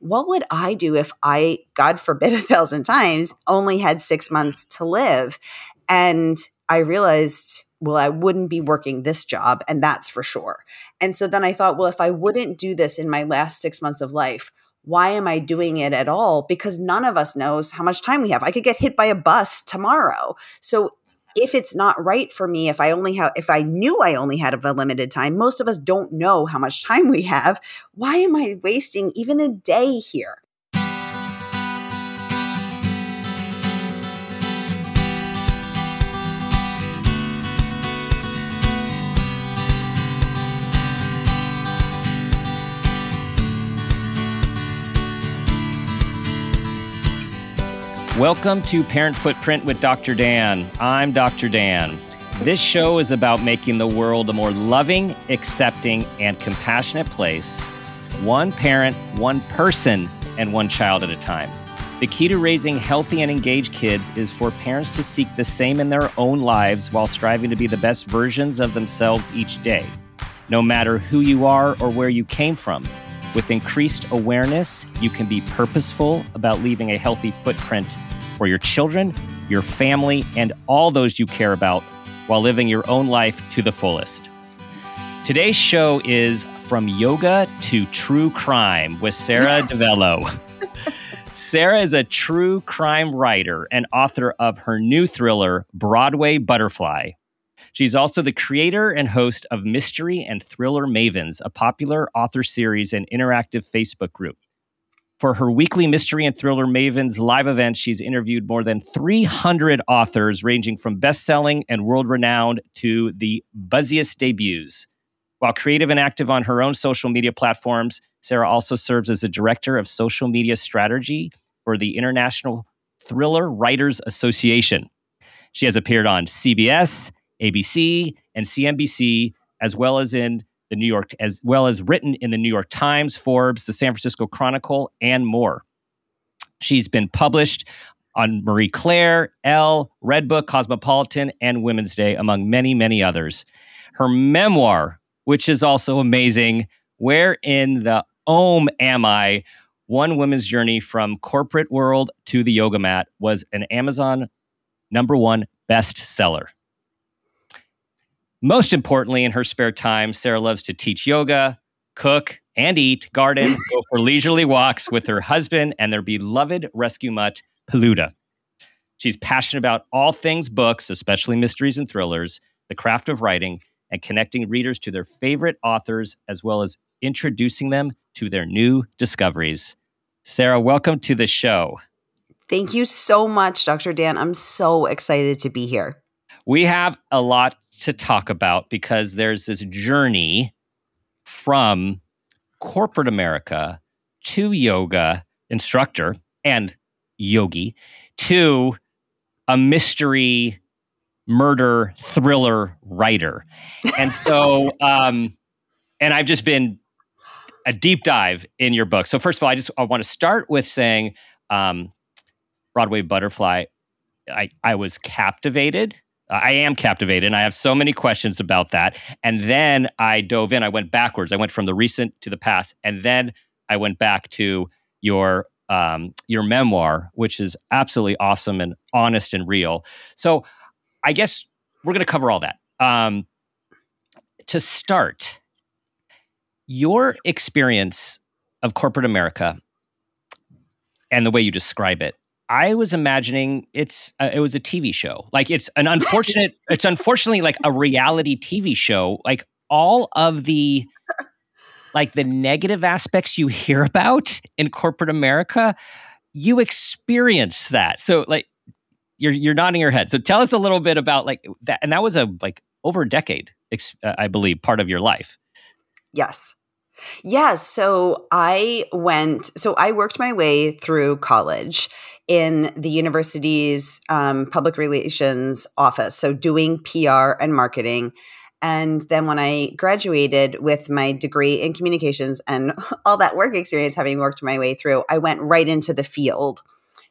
What would I do if I, God forbid a thousand times, only had six months to live? And I realized, well, I wouldn't be working this job, and that's for sure. And so then I thought, well, if I wouldn't do this in my last six months of life, why am I doing it at all? Because none of us knows how much time we have. I could get hit by a bus tomorrow. So if it's not right for me if i only have if i knew i only had a limited time most of us don't know how much time we have. Why am i wasting even a day here Welcome to Parent Footprint with Dr. Dan. I'm Dr. Dan. This show is about making the world a more loving, accepting, and compassionate place, one parent, one person, and one child at a time. The key to raising healthy and engaged kids is for parents to seek the same in their own lives while striving to be the best versions of themselves each day, no matter who you are or where you came from. With increased awareness, you can be purposeful about leaving a healthy footprint for your children, your family, and all those you care about while living your own life to the fullest. Today's show is From Yoga to True Crime with Sara DiVello. Sara is a true crime writer and author of her new thriller, Broadway Butterfly. She's also the creator and host of Mystery and Thriller Mavens, a popular author series and interactive Facebook group. For her weekly Mystery and Thriller Mavens live event, she's interviewed more than 300 authors, ranging from best selling and world renowned to the buzziest debuts. While creative and active on her own social media platforms, Sara also serves as a director of social media strategy for the International Thriller Writers Association. She has appeared on CBS, ABC, and CNBC, as well as in the New York, as well as written in the New York Times, Forbes, the San Francisco Chronicle, and more. She's been published on Marie Claire, Elle, Redbook, Cosmopolitan, and Women's Day, among many, many others. Her memoir, which is also amazing, Where in the Om Am I? One Woman's Journey from Corporate World to the Yoga Mat, was an Amazon number one bestseller. Most importantly, in her spare time, Sara loves to teach yoga, cook, and eat, garden, go for leisurely walks with her husband and their beloved rescue mutt, Peluda. She's passionate about all things books, especially mysteries and thrillers, the craft of writing, and connecting readers to their favorite authors, as well as introducing them to their new discoveries. Sara, welcome to the show. Thank you so much, Dr. Dan. I'm so excited to be here. We have a lot to talk about because there's this journey from corporate America to yoga instructor and yogi to a mystery murder thriller writer. And so, um, and I've just been a deep dive in your book. So first of all, I just I want to start with saying um, Broadway Butterfly. I I was captivated I am captivated and I have so many questions about that. And then I dove in, I went backwards. I went from the recent to the past. And then I went back to your um, your memoir, which is absolutely awesome and honest and real. So I guess we're going to cover all that. Um, to start, your experience of corporate America and the way you describe it I was imagining it's uh, it was a TV show. Like it's an unfortunate it's unfortunately like a reality TV show. Like all of the like the negative aspects you hear about in corporate America, you experience that. So like you're you're nodding your head. So tell us a little bit about like that. And that was a like over a decade, uh, I believe, part of your life. Yes. Yeah, so I went, so I worked my way through college in the university's um, public relations office, so doing PR and marketing. And then when I graduated with my degree in communications and all that work experience, having worked my way through, I went right into the field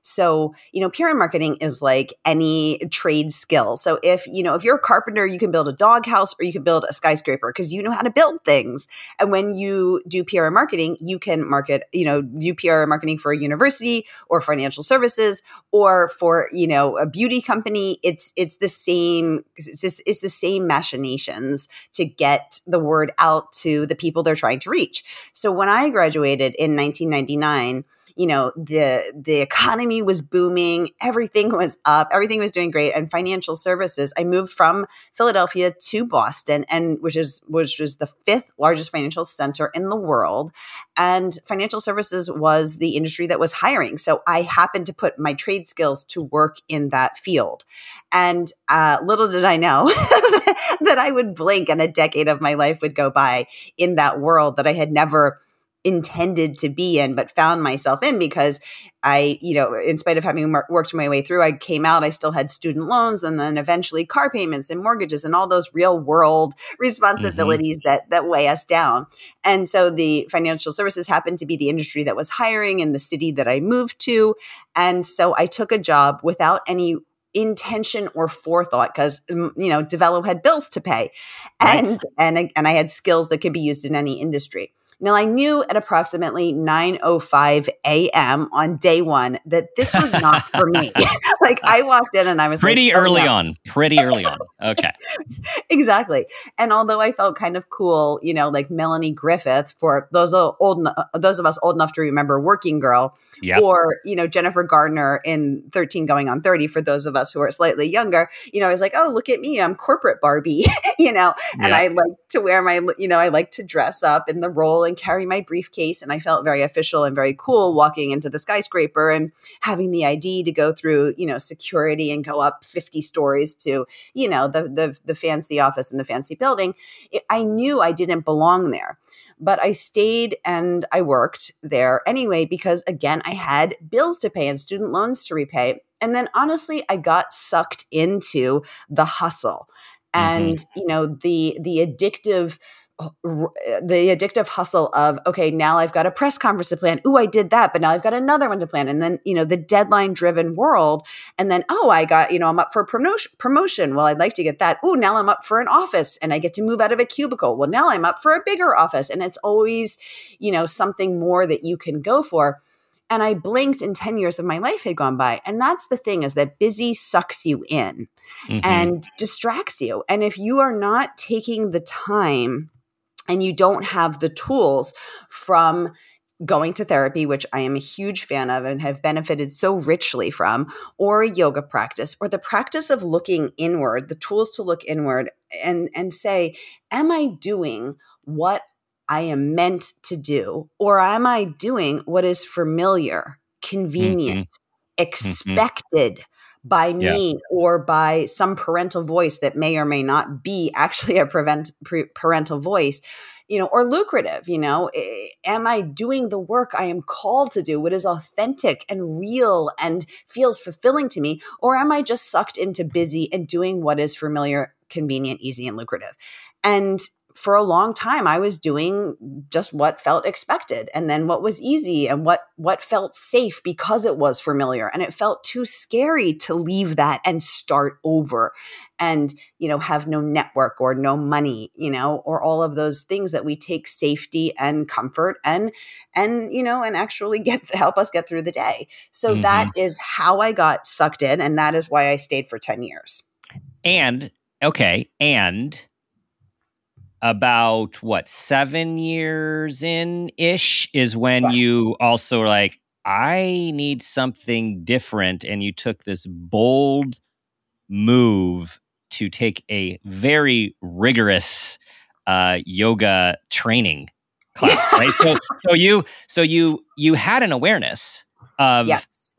so, you know, PR marketing is like any trade skill. So if, you know, if you're a carpenter, you can build a doghouse or you can build a skyscraper because you know how to build things. And when you do PR marketing, you can market, you know, do PR marketing for a university or financial services or for, you know, a beauty company. It's it's the same it's, it's the same machinations to get the word out to the people they're trying to reach. So when I graduated in 1999, you know the the economy was booming everything was up everything was doing great and financial services i moved from philadelphia to boston and which is which was the fifth largest financial center in the world and financial services was the industry that was hiring so i happened to put my trade skills to work in that field and uh, little did i know that i would blink and a decade of my life would go by in that world that i had never intended to be in but found myself in because i you know in spite of having worked my way through i came out i still had student loans and then eventually car payments and mortgages and all those real world mm-hmm. responsibilities mm-hmm. that that weigh us down and so the financial services happened to be the industry that was hiring in the city that i moved to and so i took a job without any intention or forethought because mm, you know develop had bills to pay and right. and and I had skills that could be used in any industry now, I knew at approximately 9.05 a.m. on day one that this was not for me. like I walked in and I was pretty like, oh, early no. on, pretty early on. Okay. exactly. And although I felt kind of cool, you know, like Melanie Griffith for those old, uh, those of us old enough to remember Working Girl yep. or, you know, Jennifer Gardner in 13 going on 30 for those of us who are slightly younger, you know, I was like, oh, look at me. I'm corporate Barbie, you know, and yep. I like to wear my, you know, I like to dress up in the role and carry my briefcase. And I felt very official and very cool walking into the skyscraper and having the ID to go through, you know, security and go up 50 stories to, you know, the the, the fancy office and the fancy building. It, I knew I didn't belong there but I stayed and I worked there anyway because again I had bills to pay and student loans to repay and then honestly I got sucked into the hustle mm-hmm. and mm-hmm. you know the the addictive the addictive hustle of okay now i've got a press conference to plan. Ooh i did that but now i've got another one to plan. And then you know the deadline driven world and then oh i got you know i'm up for promotion promotion. Well i'd like to get that. Ooh now i'm up for an office and i get to move out of a cubicle. Well now i'm up for a bigger office. And it's always you know something more that you can go for. And i blinked and 10 years of my life had gone by. And that's the thing is that busy sucks you in mm-hmm. and distracts you. And if you are not taking the time and you don't have the tools from going to therapy, which I am a huge fan of and have benefited so richly from, or a yoga practice, or the practice of looking inward, the tools to look inward and, and say, Am I doing what I am meant to do? Or am I doing what is familiar, convenient, mm-hmm. expected? Mm-hmm by me yeah. or by some parental voice that may or may not be actually a prevent, pre- parental voice you know or lucrative you know eh, am i doing the work i am called to do what is authentic and real and feels fulfilling to me or am i just sucked into busy and doing what is familiar convenient easy and lucrative and for a long time I was doing just what felt expected and then what was easy and what what felt safe because it was familiar and it felt too scary to leave that and start over and you know have no network or no money you know or all of those things that we take safety and comfort and and you know and actually get help us get through the day so mm-hmm. that is how I got sucked in and that is why I stayed for 10 years and okay and about what seven years in ish is when you also like i need something different and you took this bold move to take a very rigorous uh, yoga training class right so so you so you you had an awareness of yes.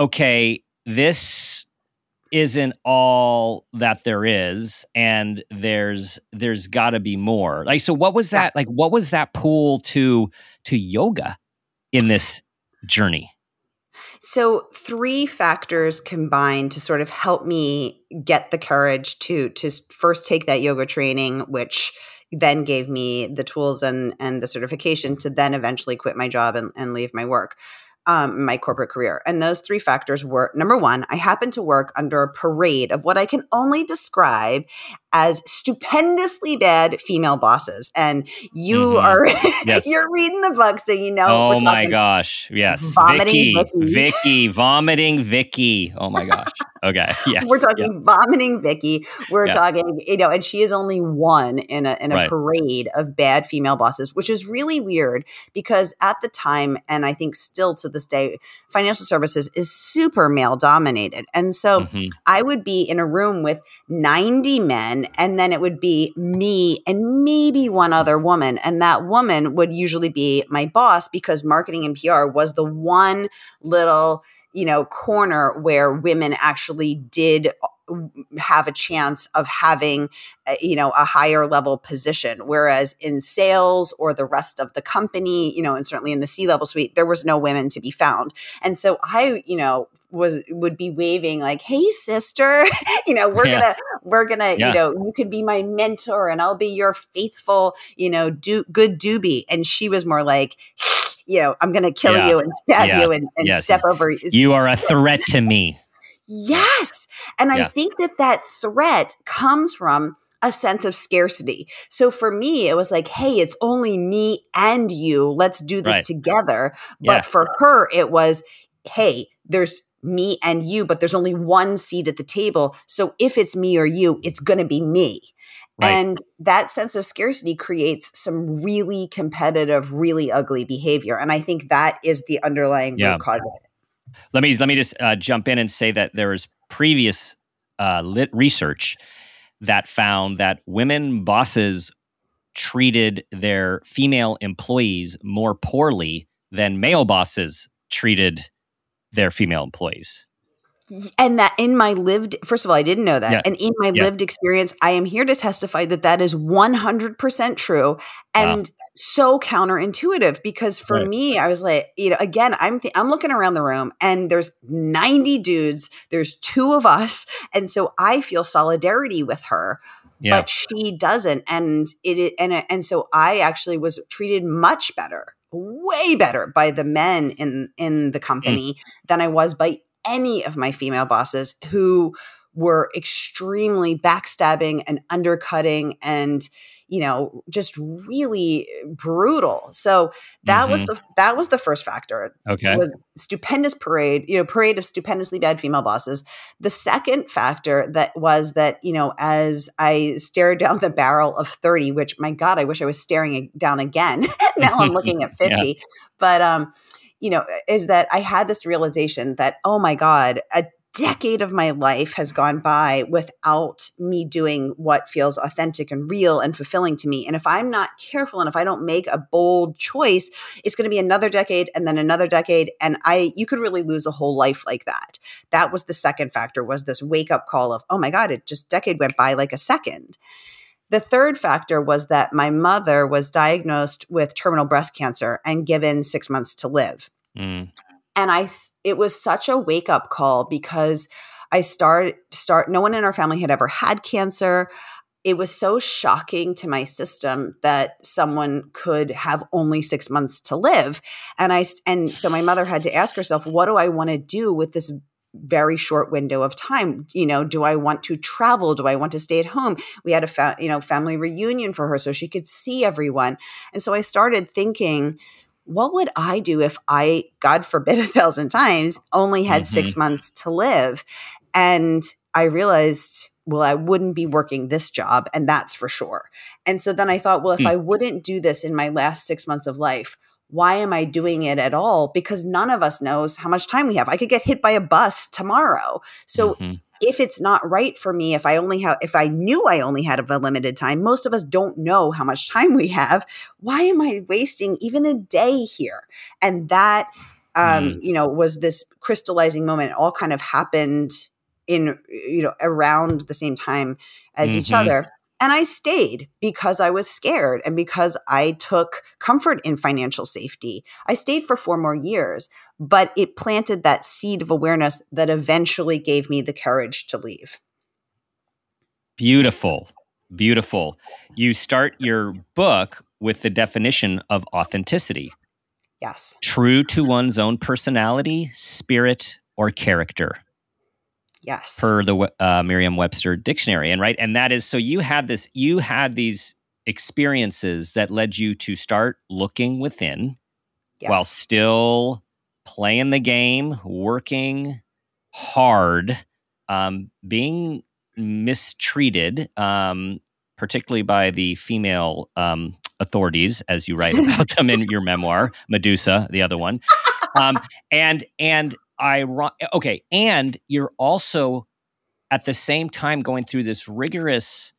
okay this isn't all that there is and there's there's got to be more. Like so what was that like what was that pull to to yoga in this journey? So three factors combined to sort of help me get the courage to to first take that yoga training, which then gave me the tools and and the certification to then eventually quit my job and, and leave my work. Um, my corporate career. And those three factors were number one, I happened to work under a parade of what I can only describe as stupendously bad female bosses. And you Mhm. are, Yes. you're reading the book, so you know. oh my gosh yes vomiting vicky Vicky. vicky vomiting vicky oh my gosh okay yeah We're talking vomiting Vicky. We're Yeah. talking, you know, and she is only one in a in a Right. parade of bad female bosses, which is really weird because at the time, and I think still to this day, financial services is super male dominated. And so Mhm. I would be in a room with 90 men, and then it would be me and maybe one other woman. And that woman would usually be my boss because marketing and PR was the one little, you know, corner where women actually did uh, have a chance of having uh, you know a higher level position whereas in sales or the rest of the company you know and certainly in the c level suite there was no women to be found and so i you know was would be waving like hey sister you know we're Yeah. gonna we're gonna Yeah. you know you could be my mentor and i'll be your faithful you know do good doobie and she was more like you know i'm gonna kill Yeah. you and stab you and, and Yes. step over you are a threat to me Yes. And I think that that threat comes from a sense of scarcity. So for me, it was like, hey, it's only me and you. Let's do this Right. together. But Yeah. for her, it was, hey, there's me and you, but there's only one seat at the table. So if it's me or you, it's going to be me. Right. And that sense of scarcity creates some really competitive, really ugly behavior. And I think that is the underlying Yeah. root cause of it. let me let me just uh, jump in and say that there was previous uh, lit research that found that women bosses treated their female employees more poorly than male bosses treated their female employees. and that in my lived first of all i didn't know that Yeah. and in my Yeah. lived experience i am here to testify that that is 100% true and so counterintuitive because for Right. me i was like you know again i'm th- i'm looking around the room and there's 90 dudes there's two of us and so i feel solidarity with her Yeah. but she doesn't and it and and so i actually was treated much better way better by the men in in the mm. company than i was by any of my female bosses who were extremely backstabbing and undercutting and you know just really brutal so that was the that was the first factor okay. was stupendous parade, you know, parade of stupendously bad female bosses. The second factor that was that, you know, as I stared down the barrel of 30, which my God, I wish I was staring down again. now I'm looking at 50. But um, you know, is that I had this realization that, oh my God, a decade of my life has gone by without me doing what feels authentic and real and fulfilling to me. And if I'm not careful and if I don't make a bold choice, it's going to be another decade and then another decade and i you could really lose a whole life like that. That was the second factor was this wake up call of oh my god it just decade went by like a second. The third factor was that my mother was diagnosed with terminal breast cancer and given 6 months to live. Mm, and i it was such a wake up call because i start start no one in our family had ever had cancer. It was so shocking to my system that someone could have only 6 months to live. And I and so my mother had to ask herself what do i want to do with this very short window of time? You know do i want to travel? Do i want to stay at home? We had a fa- you know family reunion for her so she could see everyone. And so i started thinking what would I do if I, God forbid, a thousand times only had six months to live? And I realized, well, I wouldn't be working this job, and that's for sure. And so then I thought, well, if Hmm. I wouldn't do this in my last six months of life, why am I doing it at all? Because none of us knows how much time we have. I could get hit by a bus tomorrow. So mhm. If it's not right for me if i only have if i knew i only had a limited time most of us don't know how much time we have. Why am i wasting even a day here? And that um you know was this crystallizing moment. It all kind of happened in you know around the same time as mm-hmm. each other and I stayed because I was scared and because I took comfort in financial safety. I stayed for four more years, but it planted that seed of awareness that eventually gave me the courage to leave. Beautiful. Beautiful. You start your book with the definition of authenticity. Yes. True to one's own personality, spirit, or character. Yes. Per the uh, Merriam-Webster dictionary, and right, and that is so. You had this. You had these experiences that led you to start looking within, yes. while still playing the game, working hard, um, being mistreated, um, particularly by the female um, authorities, as you write about them in your memoir, Medusa, the other one, um, and and I okay, and you're also at the same time going through this rigorous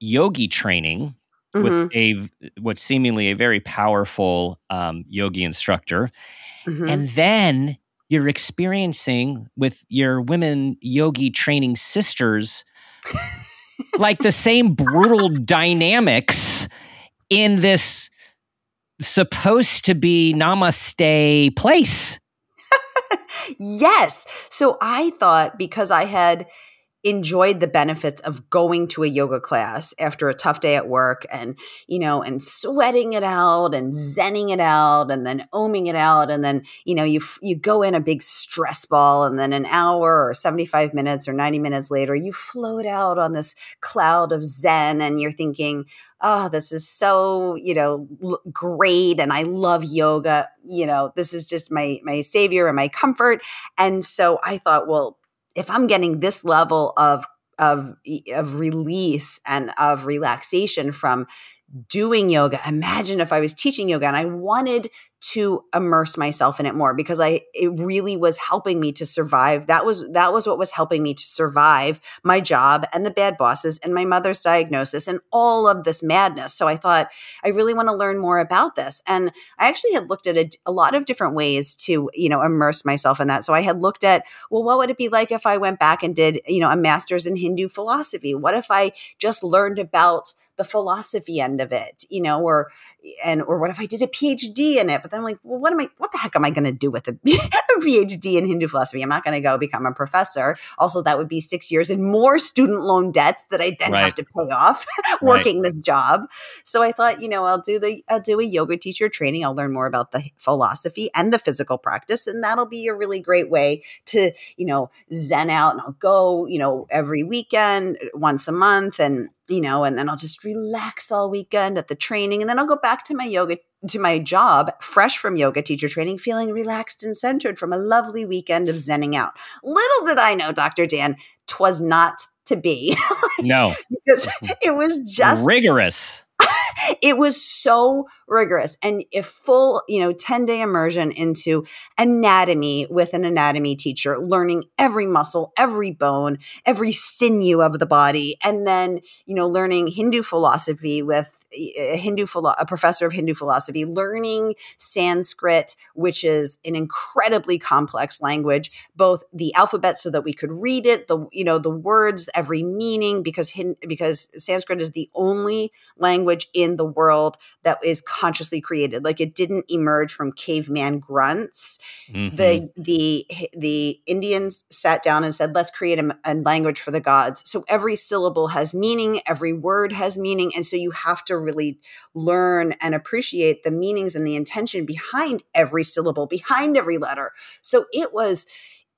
yogi training mm-hmm. with a what seemingly a very powerful um, yogi instructor, mm-hmm. and then you're experiencing with your women yogi training sisters like the same brutal dynamics in this supposed to be namaste place yes. So I thought because I had enjoyed the benefits of going to a yoga class after a tough day at work and you know and sweating it out and zenning it out and then oming it out. And then you know you you go in a big stress ball and then an hour or 75 minutes or 90 minutes later you float out on this cloud of zen and you're thinking oh this is so you know great and i love yoga. You know this is just my my savior and my comfort. And so i thought well if I'm getting this level of of of release and of relaxation from doing yoga imagine if i was teaching yoga and i wanted to immerse myself in it more because I it really was helping me to survive. That was that was what was helping me to survive my job and the bad bosses and my mother's diagnosis and all of this madness. So I thought I really want to learn more about this. And I actually had looked at a, a lot of different ways to, you know, immerse myself in that. So I had looked at, well, what would it be like if I went back and did, you know, a master's in Hindu philosophy? What if I just learned about the philosophy end of it, you know, or and or what if I did a PhD in it? But then I'm like, well, what am I? What the heck am I going to do with a, a PhD in Hindu philosophy? I'm not going to go become a professor. Also, that would be six years and more student loan debts that I then right. have to pay off working right. this job. So I thought, you know, I'll do the I'll do a yoga teacher training. I'll learn more about the philosophy and the physical practice, and that'll be a really great way to you know zen out. And I'll go, you know, every weekend, uh, once a month, and you know, and then I'll just relax all weekend at the training. And then I'll go back to my yoga, to my job, fresh from yoga teacher training, feeling relaxed and centered from a lovely weekend of zenning out. Little did I know, Dr. Dan, twas not to be. no. because it was just rigorous. it was so rigorous and a full, you know, 10 day immersion into anatomy with an anatomy teacher, learning every muscle, every bone, every sinew of the body. And then, you know, learning Hindu philosophy with a Hindu philo- a professor of Hindu philosophy, learning Sanskrit, which is an incredibly complex language, both the alphabet so that we could read it, the you know the words, every meaning, because because Sanskrit is the only language in the world that is consciously created. Like it didn't emerge from caveman grunts. Mm-hmm. The the the Indians sat down and said, "Let's create a, a language for the gods." So every syllable has meaning, every word has meaning, and so you have to really learn and appreciate the meanings and the intention behind every syllable, behind every letter. So it was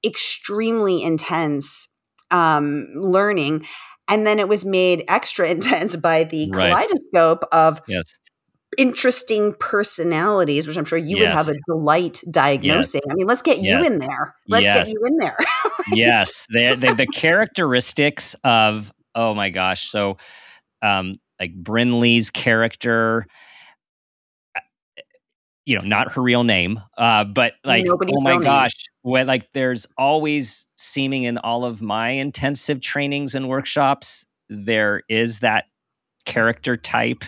extremely intense um, learning. And then it was made extra intense by the right. kaleidoscope of yes interesting personalities, which I'm sure you yes. would have a delight diagnosing. Yes. I mean, let's get yes. you in there. Let's get you in there. yes, the, the, the characteristics of oh my gosh, so um, like Brinley's character uh, you know not her real name uh but like Nobody's oh my gosh like there's always seeming in all of my intensive trainings and workshops there is that character type.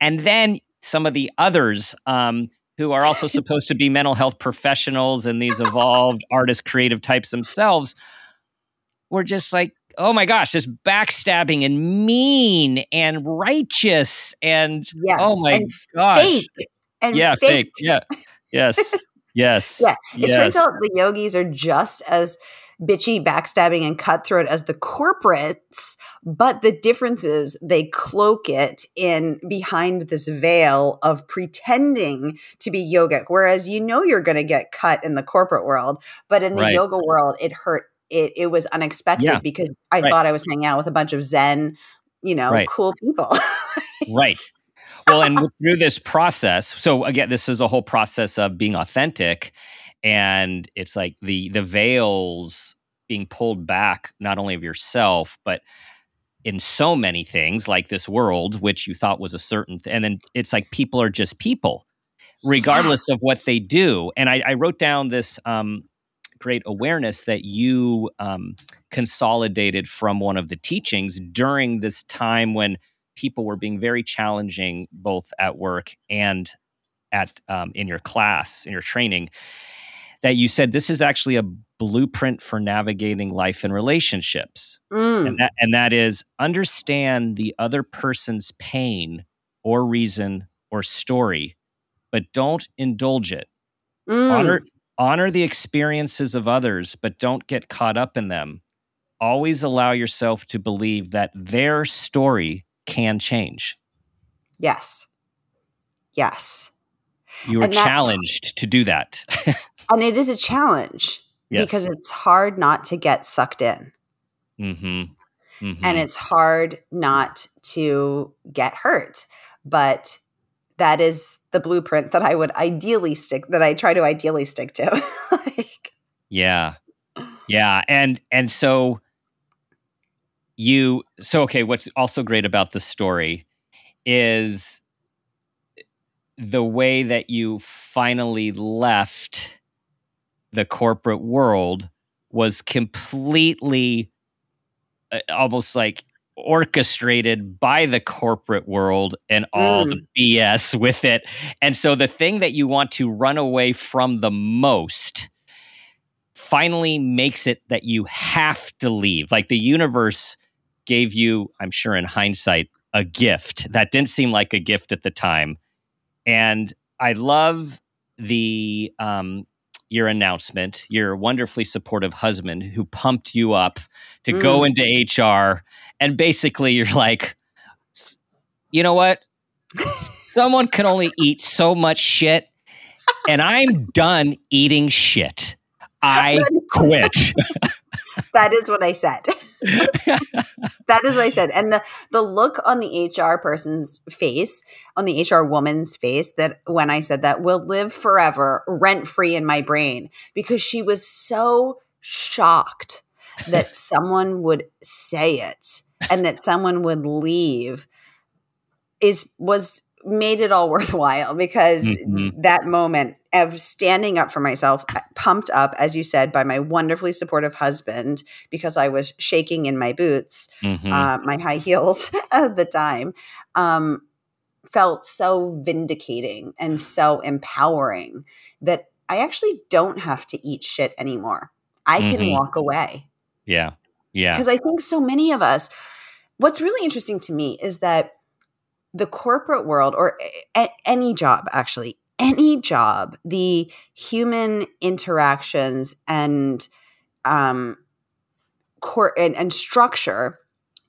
And then some of the others um who are also supposed to be mental health professionals and these evolved artist creative types themselves were just like, oh my gosh, just backstabbing and mean and righteous and oh Yes, oh my and gosh. fake and yeah, fake. fake. Yeah. Yes. Yes. Yeah, it turns out the yogis are just as bitchy, backstabbing, and cutthroat as the corporates, but the difference is they cloak it in behind this veil of pretending to be yogic. Whereas you know you're going to get cut in the corporate world, but in the Right. yoga world, it hurt. It it was unexpected Yeah. because I Right. thought I was hanging out with a bunch of Zen, you know, Right. cool people. right well and through this process so again this is a whole process of being authentic and it's like the the veils being pulled back not only of yourself but in so many things like this world which you thought was a certain th- and then it's like people are just people regardless of what they do and i, I wrote down this um, great awareness that you um, consolidated from one of the teachings during this time when people were being very challenging both at work and at um, in your class in your training that you said this is actually a blueprint for navigating life and relationships. Mm, and that, and that is understand the other person's pain or reason or story but don't indulge it. Mm. honor honor the experiences of others but don't get caught up in them always allow yourself to believe that their story can change Yes. Yes. you are challenged to do that And it is a challenge Yes. because it's hard not to get sucked in mm-hmm. Mhm. and it's hard not to get hurt. But that is the blueprint that I would ideally stick that I try to ideally stick to. like, Yeah. Yeah, and and so you so okay, what's also great about the story is the way that you finally left the corporate world was completely uh, almost like orchestrated by the corporate world and all the BS with it. And so the thing that you want to run away from the most finally makes it that you have to leave. Like the universe gave you, I'm sure in hindsight, a gift that didn't seem like a gift at the time. And I love the um your announcement, your wonderfully supportive husband who pumped you up to go into HR and basically you're like you know what? Someone can only eat so much shit and I'm done eating shit. I quit. that is what I said. that is what I said. And the the look on the HR person's face, on the HR woman's face, that when I said that will live forever, rent free in my brain, because she was so shocked that someone would say it and that someone would leave is was made it all worthwhile because Mhm. that moment of standing up for myself pumped up as you said by my wonderfully supportive husband because i was shaking in my boots Mhm. uh, my high heels at the time um, felt so vindicating and so empowering that i actually don't have to eat shit anymore i can Mhm. walk away yeah. Yeah. because I think so many of us, what's really interesting to me is that the corporate world, or a- any job actually, any job, the human interactions and um, cor- and, and structure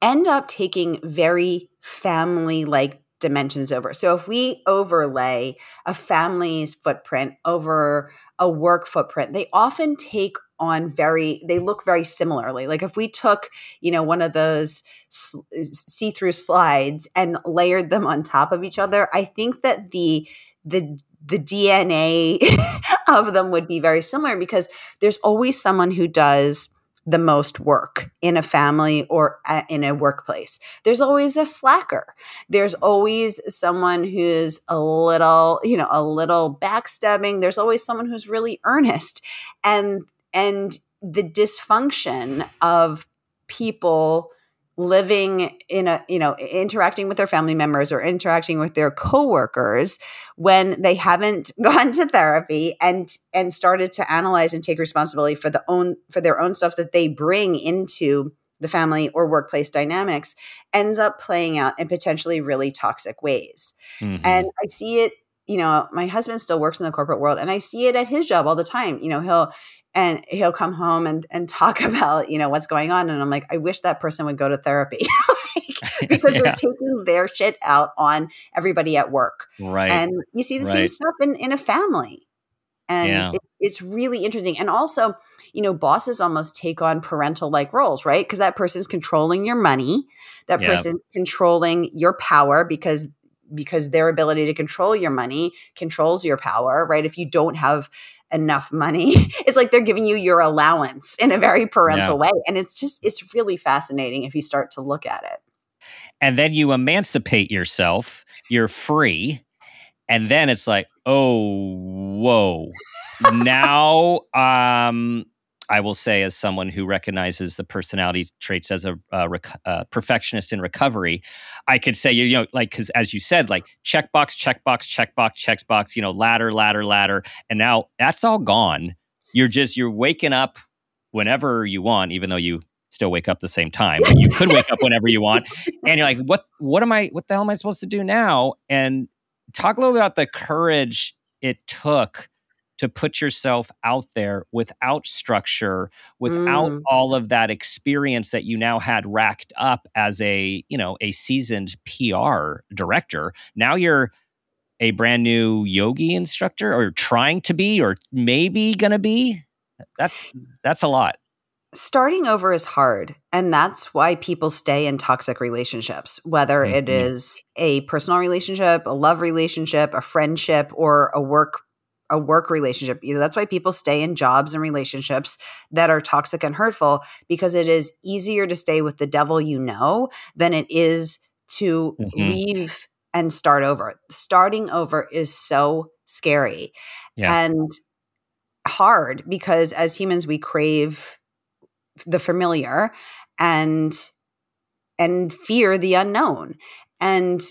end up taking very family like dimensions over. So if we overlay a family's footprint over a work footprint, they often take on very they look very similarly. Like if we took, you know, one of those see-through slides and layered them on top of each other, I think that the the the DNA of them would be very similar because there's always someone who does the most work in a family or in a workplace. There's always a slacker. There's always someone who's a little, you know, a little backstabbing. There's always someone who's really earnest. And and the dysfunction of people living in a you know interacting with their family members or interacting with their coworkers when they haven't gone to therapy and and started to analyze and take responsibility for the own for their own stuff that they bring into the family or workplace dynamics ends up playing out in potentially really toxic ways mm-hmm. and i see it you know my husband still works in the corporate world and i see it at his job all the time you know he'll and he'll come home and and talk about you know what's going on and i'm like i wish that person would go to therapy like, because yeah. they're taking their shit out on everybody at work right and you see the right. same stuff in in a family and yeah. it, it's really interesting and also you know bosses almost take on parental like roles right because that person's controlling your money that yep. person's controlling your power because because their ability to control your money controls your power right if you don't have enough money. It's like they're giving you your allowance in a very parental yeah. way. And it's just, it's really fascinating if you start to look at it. And then you emancipate yourself, you're free. And then it's like, oh, whoa. now um I will say, as someone who recognizes the personality traits as a, a, rec- a perfectionist in recovery, I could say, you know, like, because as you said, like checkbox, checkbox, checkbox, checkbox, you know, ladder, ladder, ladder. And now that's all gone. You're just, you're waking up whenever you want, even though you still wake up the same time. You could wake up whenever you want. And you're like, what, what am I, what the hell am I supposed to do now? And talk a little about the courage it took to put yourself out there without structure without mm. all of that experience that you now had racked up as a you know a seasoned pr director now you're a brand new yogi instructor or trying to be or maybe gonna be that's that's a lot starting over is hard and that's why people stay in toxic relationships whether mm-hmm. it is a personal relationship a love relationship a friendship or a work a work relationship. You know, that's why people stay in jobs and relationships that are toxic and hurtful because it is easier to stay with the devil you know than it is to mm-hmm. leave and start over. Starting over is so scary yeah. and hard because as humans we crave the familiar and and fear the unknown. And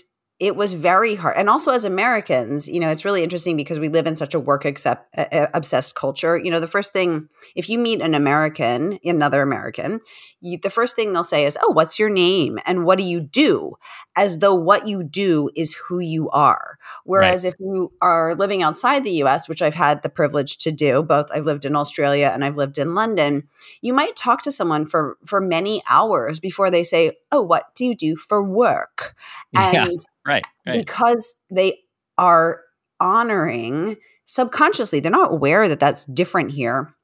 it was very hard. And also as Americans, you know, it's really interesting because we live in such a work accept, uh, obsessed culture. You know, the first thing, if you meet an American, another American, you, the first thing they'll say is, Oh, what's your name? And what do you do? As though what you do is who you are. Whereas right. if you are living outside the US, which I've had the privilege to do, both I've lived in Australia and I've lived in London, you might talk to someone for, for many hours before they say, Oh, what do you do for work? And yeah Right, right. Because they are honoring subconsciously, they're not aware that that's different here,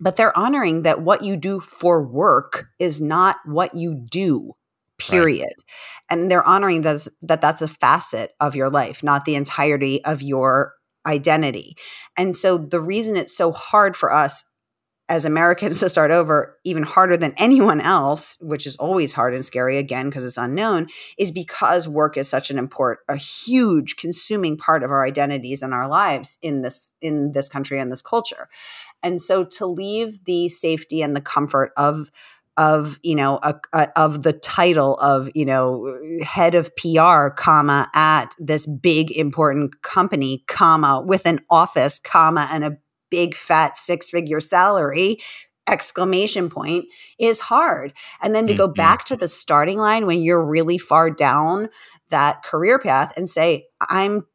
but they're honoring that what you do for work is not what you do period right. and they're honoring that, that that's a facet of your life not the entirety of your identity and so the reason it's so hard for us as Americans to start over even harder than anyone else, which is always hard and scary again because it's unknown, is because work is such an important, a huge consuming part of our identities and our lives in this in this country and this culture. And so to leave the safety and the comfort of of you know a, a, of the title of you know head of PR comma at this big important company comma with an office comma and a big fat six figure salary exclamation point is hard and then to go mm-hmm. back to the starting line when you're really far down that career path and say i'm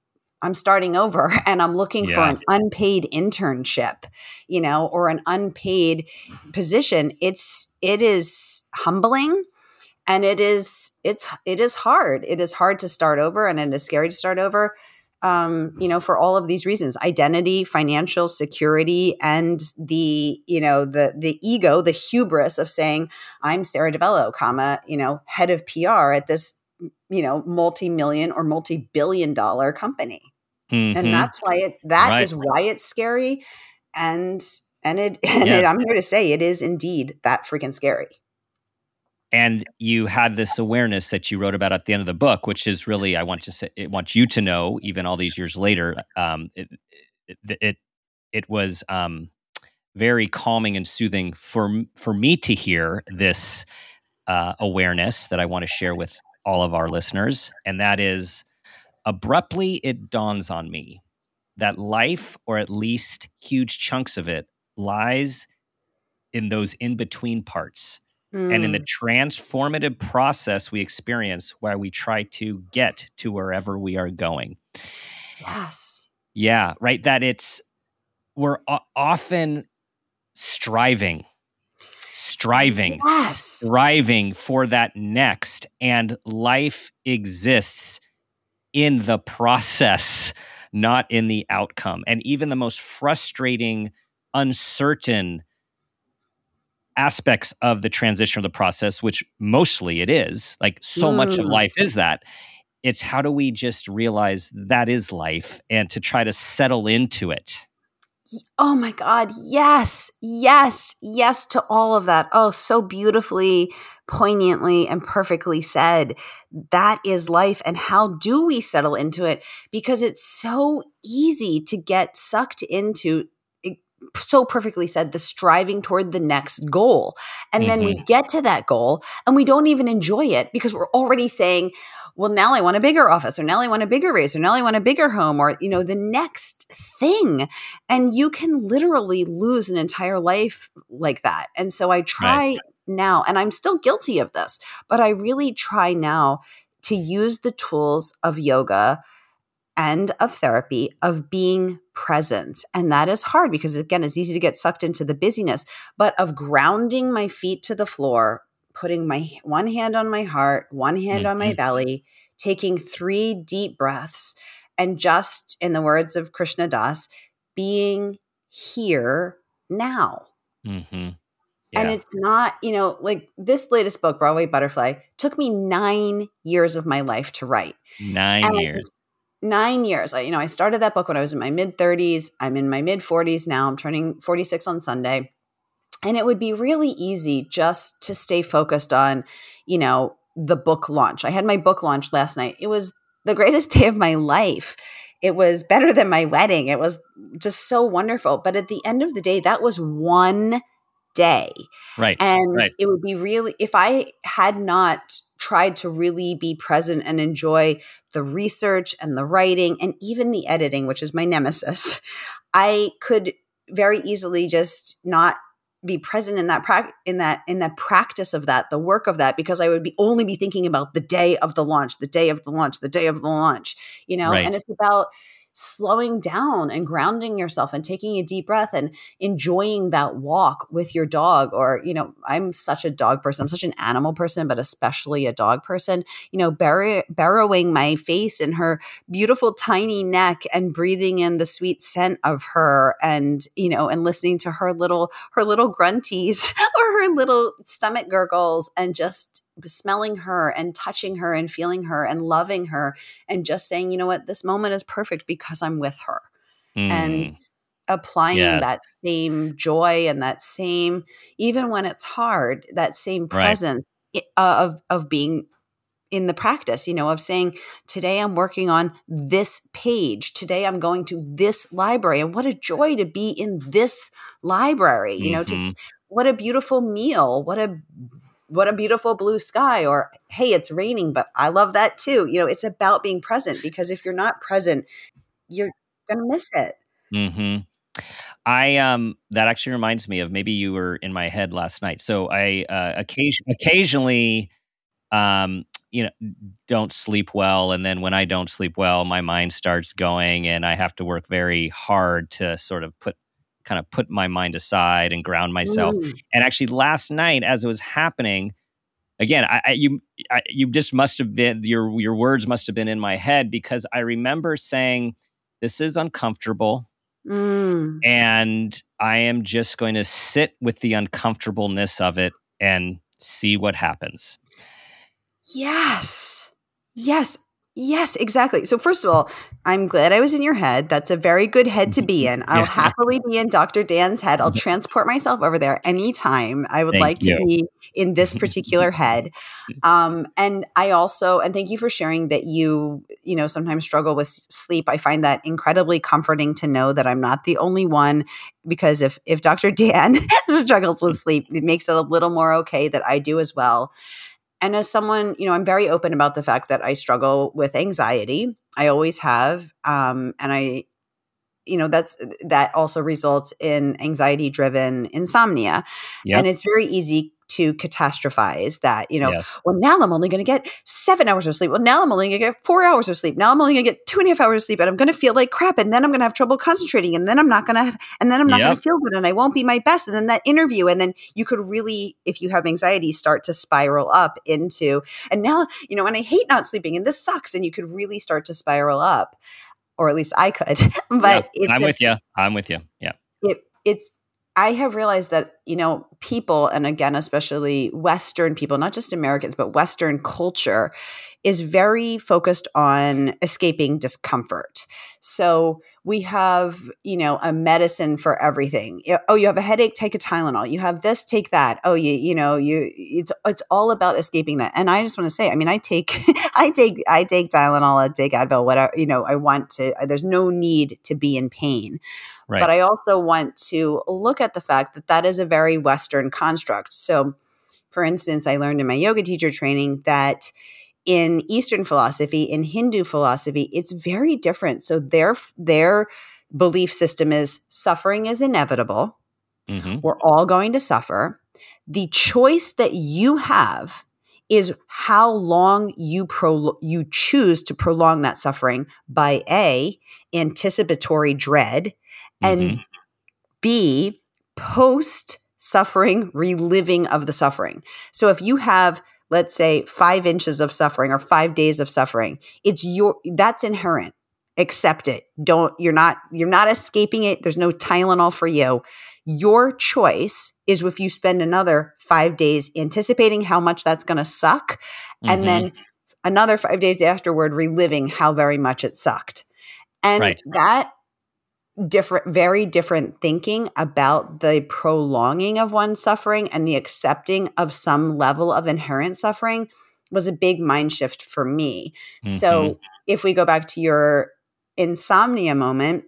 i'm starting over and i'm looking yeah. for an unpaid internship you know or an unpaid position it's it is humbling and it is it's it is hard it is hard to start over and it is scary to start over um, you know, for all of these reasons, identity, financial security, and the, you know, the the ego, the hubris of saying, I'm Sara DiVello, comma, you know, head of PR at this, you know, multi-million or multi-billion dollar company. Mm-hmm. And that's why it that right. is why it's scary. And and it and yeah. it, I'm here to say it is indeed that freaking scary and you had this awareness that you wrote about at the end of the book which is really i want to say it want you to know even all these years later um, it, it, it it was um, very calming and soothing for for me to hear this uh, awareness that I want to share with all of our listeners. And that is abruptly, it dawns on me that life, or at least huge chunks of it, lies in those in between parts. Mm. And in the hmm. transformative process we experience while we try to get to wherever we are going. Yes. Yeah, right. That it's, we're o- often striving striving yes. striving for that next and life exists in the process not in the outcome and even the most frustrating uncertain aspects of the transition of the process which mostly it is like so mm. much of mm. life is that it's how do we just realize that is life and to try to settle into it Oh my God. Yes. Yes. Yes to all of that. Oh, so beautifully, poignantly, and perfectly said. That is life. And how do we settle into it? Because it's so easy to get sucked into so perfectly said the striving toward the next goal and mm-hmm. then we mm-hmm. get to that goal and we don't even enjoy it because we're already saying well, now I want a bigger office, or now I want a bigger race, or now I want a bigger home, or, you know, the next thing. And you can literally lose an entire life like that. And so I try right. now, and I'm still guilty of this, but I really try now to use the tools of yoga and of therapy of being present. And that is hard because, again, it's easy to get sucked into the busyness, but of grounding my feet to the floor, putting my one hand on my heart, one hand mm-hmm. on my mm-hmm. belly, taking three deep breaths, and just in the words of Krishna Das, being here now. Mm-hmm. Yeah. And it's not, you know, like this latest book, Broadway Butterfly, took me nine years of my life to write. Nine and years. Nine years. I, you know, I started that book when I was in my mid 30s. I'm in my mid 40s now. I'm turning 46 on Sunday. And it would be really easy just to stay focused on, you know, the book launch. I had my book launch last night. It was the greatest day of my life. It was better than my wedding. It was just so wonderful. But at the end of the day, that was one day. Right. And right. it would be really, if I had not tried to really be present and enjoy the research and the writing and even the editing, which is my nemesis, I could very easily just not be present in that pra- in that in that practice of that the work of that because i would be only be thinking about the day of the launch the day of the launch the day of the launch you know right. and it's about slowing down and grounding yourself and taking a deep breath and enjoying that walk with your dog or you know i'm such a dog person i'm such an animal person but especially a dog person you know bur- burrowing my face in her beautiful tiny neck and breathing in the sweet scent of her and you know and listening to her little her little grunties or her little stomach gurgles and just smelling her and touching her and feeling her and loving her and just saying, you know what, this moment is perfect because I'm with her. Mm. And applying that same joy and that same, even when it's hard, that same presence right. of, of being in the practice, you know, of saying, today I'm working on this page. Today I'm going to this library. And what a joy to be in this library, you mm-hmm. know, to, mm-hmm. what a beautiful meal. What a what a beautiful blue sky or hey it's raining but i love that too. You know it's about being present because if you're not present you're gonna miss it. Mm-hmm. i um that actually reminds me of maybe you were in my head last night. So i uh occasion- occasionally um you know don't sleep well and then when i don't sleep well my mind starts going and i have to work very hard to sort of put kind of put my mind aside and ground myself. Mm. And actually, last night, as it was happening, again, I, I you I, you just must have been your your words must have been in my head because I remember saying, "This is uncomfortable." Mm. And I am just going to sit with the uncomfortableness of it and see what happens. Yes. Yes. Yes, exactly. So first of all, I'm glad I was in your head. That's a very good head to be in. I'll Yeah. happily be in Dr. Dan's head. I'll transport myself over there anytime. I would Thank like you. to be in this particular head. Um, and I also, and thank you for sharing that you, you know, sometimes struggle with sleep. I find that incredibly comforting to know that I'm not the only one. Because if if Dr. Dan struggles with sleep, it makes it a little more okay that I do as well. And as someone, you know, I'm very open about the fact that I struggle with anxiety. I always have. Um, and I, you know, that's that also results in anxiety driven insomnia. Yep. And it's very easy to catastrophize that, you know, yes. well, now I'm only going to get seven hours of sleep. Well, now I'm only going to get four hours of sleep. Now I'm only going to get two and a half hours of sleep, and I'm going to feel like crap. And then I'm going to have trouble concentrating, and then I'm not going to have, and then I'm not going to feel good, and I won't be my best. And then that interview, and then you could really, if you have anxiety, start to spiral up into, and now you know, and I hate not sleeping, and this sucks, and you could really start to spiral up, or at least I could. but Yeah, I'm a with you. I'm with you. Yeah. it it's I have realized that you know people and again especially western people not just Americans but western culture is very focused on escaping discomfort. So we have, you know, a medicine for everything. Oh, you have a headache, take a Tylenol. You have this, take that. Oh, you you know, you it's it's all about escaping that. And I just want to say, I mean, I take I take I take Tylenol, I take Advil, whatever, you know, I want to there's no need to be in pain. Right. But I also want to look at the fact that that is a very Western construct. So, for instance, I learned in my yoga teacher training that in Eastern philosophy, in Hindu philosophy, it's very different. So their their belief system is suffering is inevitable. Mhm. We're all going to suffer. The choice that you have is how long you pro- you choose to prolong that suffering by a anticipatory dread and Mhm. B, post suffering, reliving of the suffering. So if you have, let's say, five inches of suffering or five days of suffering, it's your that's inherent. Accept it. Don't you're not you're not escaping it. There's no Tylenol for you. Your choice is if you spend another five days anticipating how much that's going to suck, and Mhm. then another five days afterward reliving how very much it sucked. And Right. that different very different thinking about the prolonging of one's suffering and the accepting of some level of inherent suffering was a big mind shift for me. Mhm. So if we go back to your insomnia moment,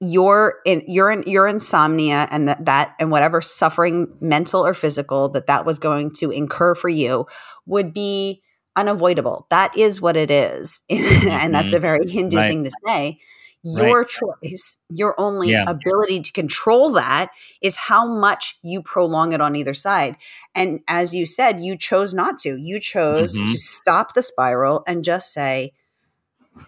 your in your in, your insomnia and that that and whatever suffering mental or physical that that was going to incur for you would be unavoidable. That is what it is. and that's a very Hindu Right. thing to say. Your choice, your only Yeah. ability to control that is how much you prolong it on either side. And as you said, you chose not to. You chose Mhm. to stop the spiral and just say,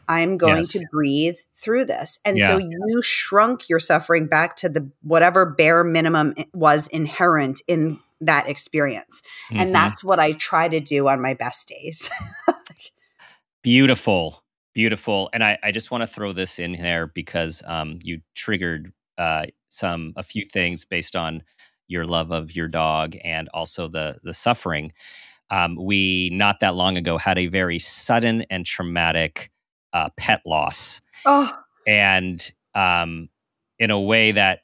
I'm going Yes. to breathe through this. And so you shrunk your suffering back to the whatever bare minimum was inherent in that experience. Mhm. And that's what I try to do on my best days. beautiful beautiful and i, I just want to throw this in there because um, you triggered uh, some a few things based on your love of your dog and also the the suffering. Um, we not that long ago had a very sudden and traumatic uh, pet loss oh, and um, in a way that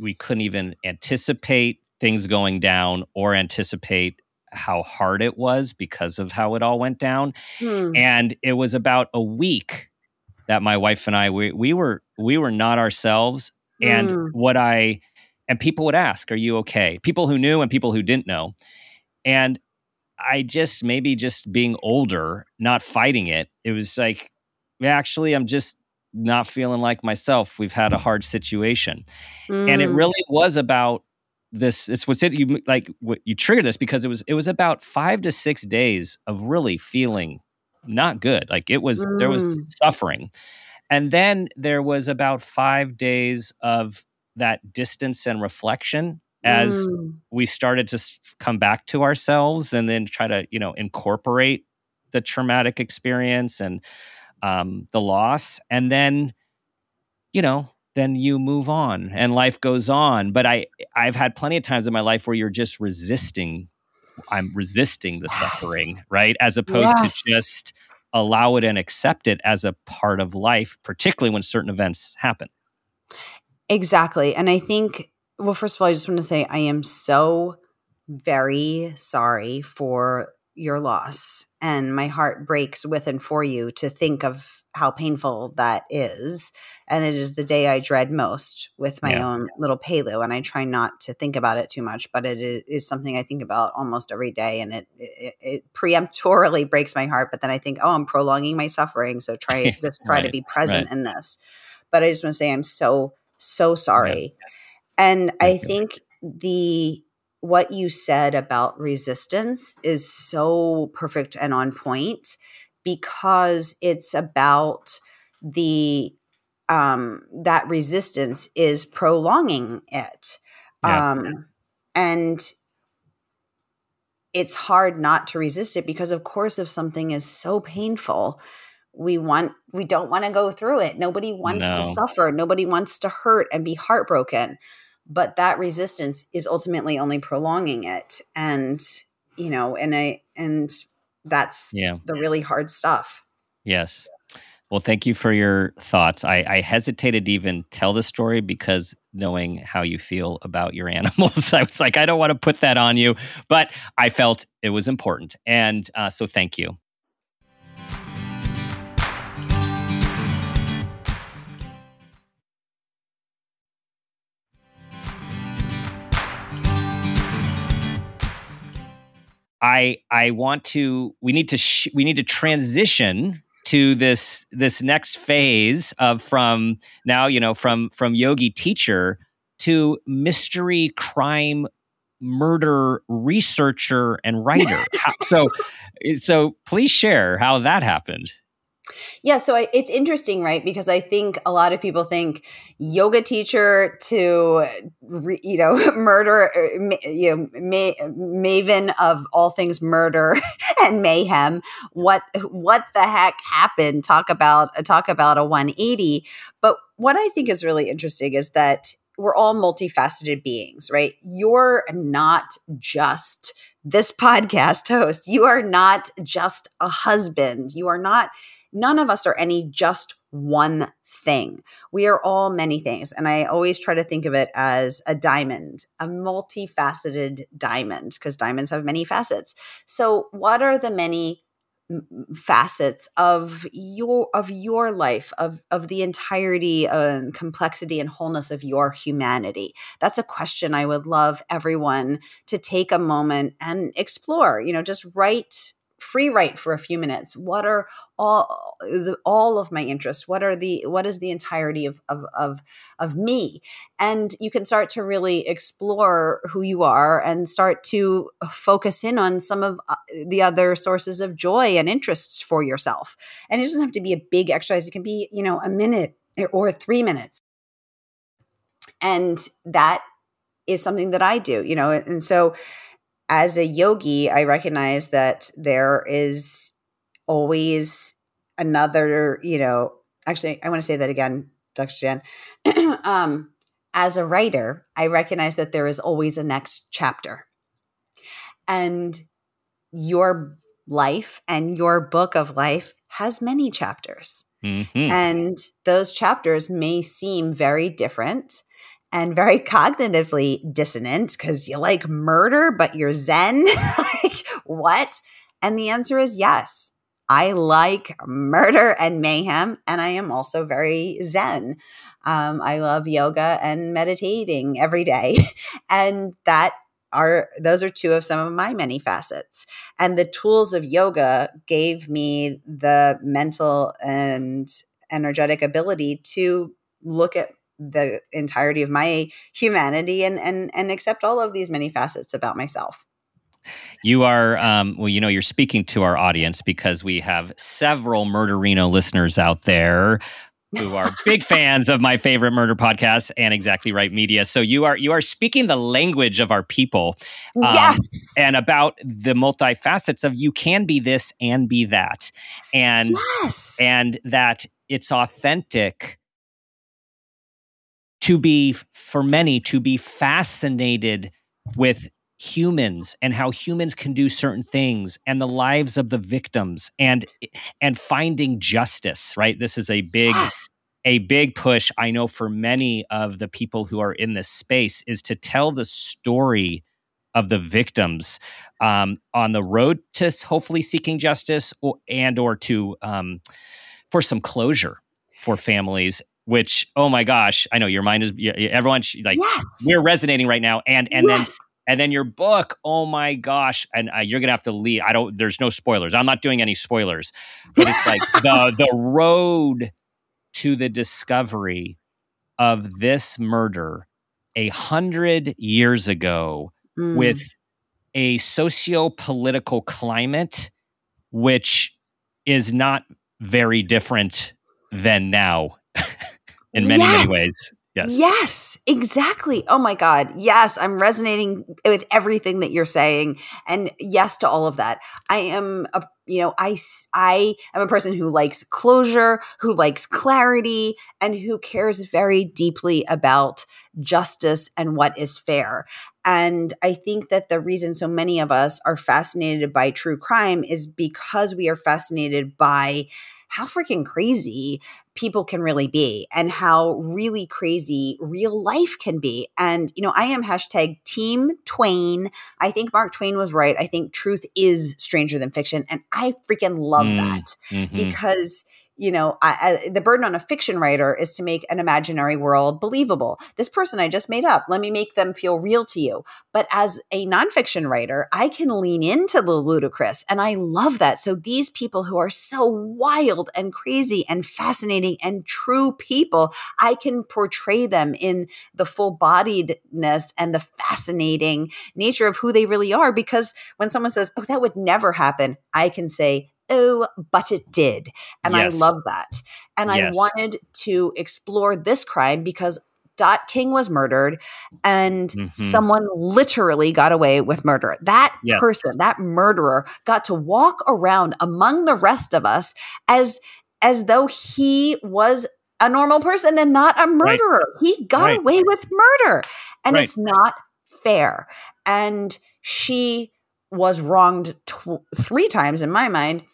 we couldn't even anticipate things going down or anticipate how hard it was because of how it all went down hmm. and it was about a week that my wife and I we, we were we were not ourselves and Mm. what I and people would ask are you okay people who knew and people who didn't know and I just maybe just being older not fighting it it was like actually I'm just not feeling like myself we've had a hard situation and it Mm. really was about this it's what's it you like what you triggered this because it was it was about five to six days of really feeling not good like it was there was Mm. suffering and then there was about five days of that distance and reflection as Mm. we started to come back to ourselves and then try to you know incorporate the traumatic experience and um, the loss and then you know then you move on and life goes on but i i've had plenty of times in my life where you're just resisting i'm resisting the Yes. suffering right as opposed Yes. to just allow it and accept it as a part of life, particularly when certain events happen. Exactly. And I think, well, first of all, I just want to say I am so very sorry for your loss. And my heart breaks with and for you to think of how painful that is. And it is the day I dread most with my yeah. own little Pelu. And I try not to think about it too much, but it is, is something I think about almost every day. And it, it, it, preemptorily breaks my heart. But then I think, oh, I'm prolonging my suffering. So try just try right. to be present right. in this. But I just want to say I'm so, so sorry. Yeah. And I think the what you said about resistance is so perfect and on point because it's about the um that resistance is prolonging it. Yeah. um and it's hard not to resist it because of course if something is so painful we want we don't want to go through it. Nobody wants no. to suffer. Nobody wants to hurt and be heartbroken. But that resistance is ultimately only prolonging it. And you know and i and that's yeah. the really hard stuff. Yes well thank you for your thoughts. I i hesitated to even tell the story because knowing how you feel about your animals i was like i don't want to put that on you but i felt it was important and uh, so thank you. I I want to we need to sh- we need to transition to this this next phase of from now you know from from yogi teacher to mystery crime murder researcher and writer. so so please share how that happened. Yeah, so I, it's interesting, right? Because I think a lot of people think yoga teacher to, you know, murder, uh, you know, ma- maven of all things murder and mayhem. What what the heck happened? Talk about talk about a 180. But what I think is really interesting is that we're all multifaceted beings, right? You're not just this podcast host. You are not just a husband. You are not none of us are any just one thing. We are all many things. And I always try to think of it as a diamond, a multifaceted diamond, because diamonds have many facets. So, what are the many facets of your of your life of of the entirety and complexity and wholeness of your humanity that's a question i would love everyone to take a moment and explore you know just write free write for a few minutes. What are all the, all of my interests? What are the what is the entirety of, of of of me? And you can start to really explore who you are and start to focus in on some of uh, the other sources of joy and interests for yourself. And it doesn't have to be a big exercise. It can be you know a minute or 3 minutes. And that is something that I do you know and so as a yogi, I recognize that there is always another, you know, actually, I want to say that again, Dr. Dan. um, as a writer, I recognize that there is always a next chapter. And your life and your book of life has many chapters. Mm-hmm. And those chapters may seem very different and very cognitively dissonant because you like murder, but you're Zen. like, what? And the answer is yes. I like murder and mayhem, and I am also very Zen. Um, I love yoga and meditating every day. and that are those are two of some of my many facets. And the tools of yoga gave me the mental and energetic ability to look at the entirety of my humanity and and and accept all of these many facets about myself. You are um, well you know you're speaking to our audience because we have several murderino listeners out there who are big fans of my favorite murder podcast and exactly right media. So you are you are speaking the language of our people um, yes. and about the multifacets of you can be this and be that. And yes. and that it's authentic to be for many to be fascinated with humans and how humans can do certain things and the lives of the victims and and finding justice right this is a big yes. a big push i know for many of the people who are in this space is to tell the story of the victims um, on the road to hopefully seeking justice or, and or to um, for some closure for families which oh my gosh i know your mind is everyone like yes. we're resonating right now and and yes. then and then your book oh my gosh and uh, you're gonna have to leave i don't there's no spoilers i'm not doing any spoilers but it's like the the road to the discovery of this murder a hundred years ago mm. with a socio-political climate which is not very different than now in many yes. many ways Yes. Yes, exactly. Oh my God. Yes, I'm resonating with everything that you're saying. And yes to all of that. I am a you know, I I am a person who likes closure, who likes clarity, and who cares very deeply about justice and what is fair. And I think that the reason so many of us are fascinated by true crime is because we are fascinated by how freaking crazy people can really be and how really crazy real life can be. And, you know, I am hashtag team Twain. I think Mark Twain was right. I think truth is stranger than fiction. And I freaking love mm, that mm-hmm. because you know, I, I, the burden on a fiction writer is to make an imaginary world believable. This person I just made up, let me make them feel real to you. But as a nonfiction writer, I can lean into the ludicrous, and I love that. So these people who are so wild and crazy and fascinating and true people, I can portray them in the full bodiedness and the fascinating nature of who they really are. Because when someone says, Oh, that would never happen, I can say, oh, but it did. And yes. I love that. And yes. I wanted to explore this crime because Dot King was murdered and mm-hmm. someone literally got away with murder. That person, that murderer got to walk around among the rest of us as as though he was a normal person and not a murderer. Right. He got right. away with murder. And right. it's not fair. And she was wronged tw- three times in my mind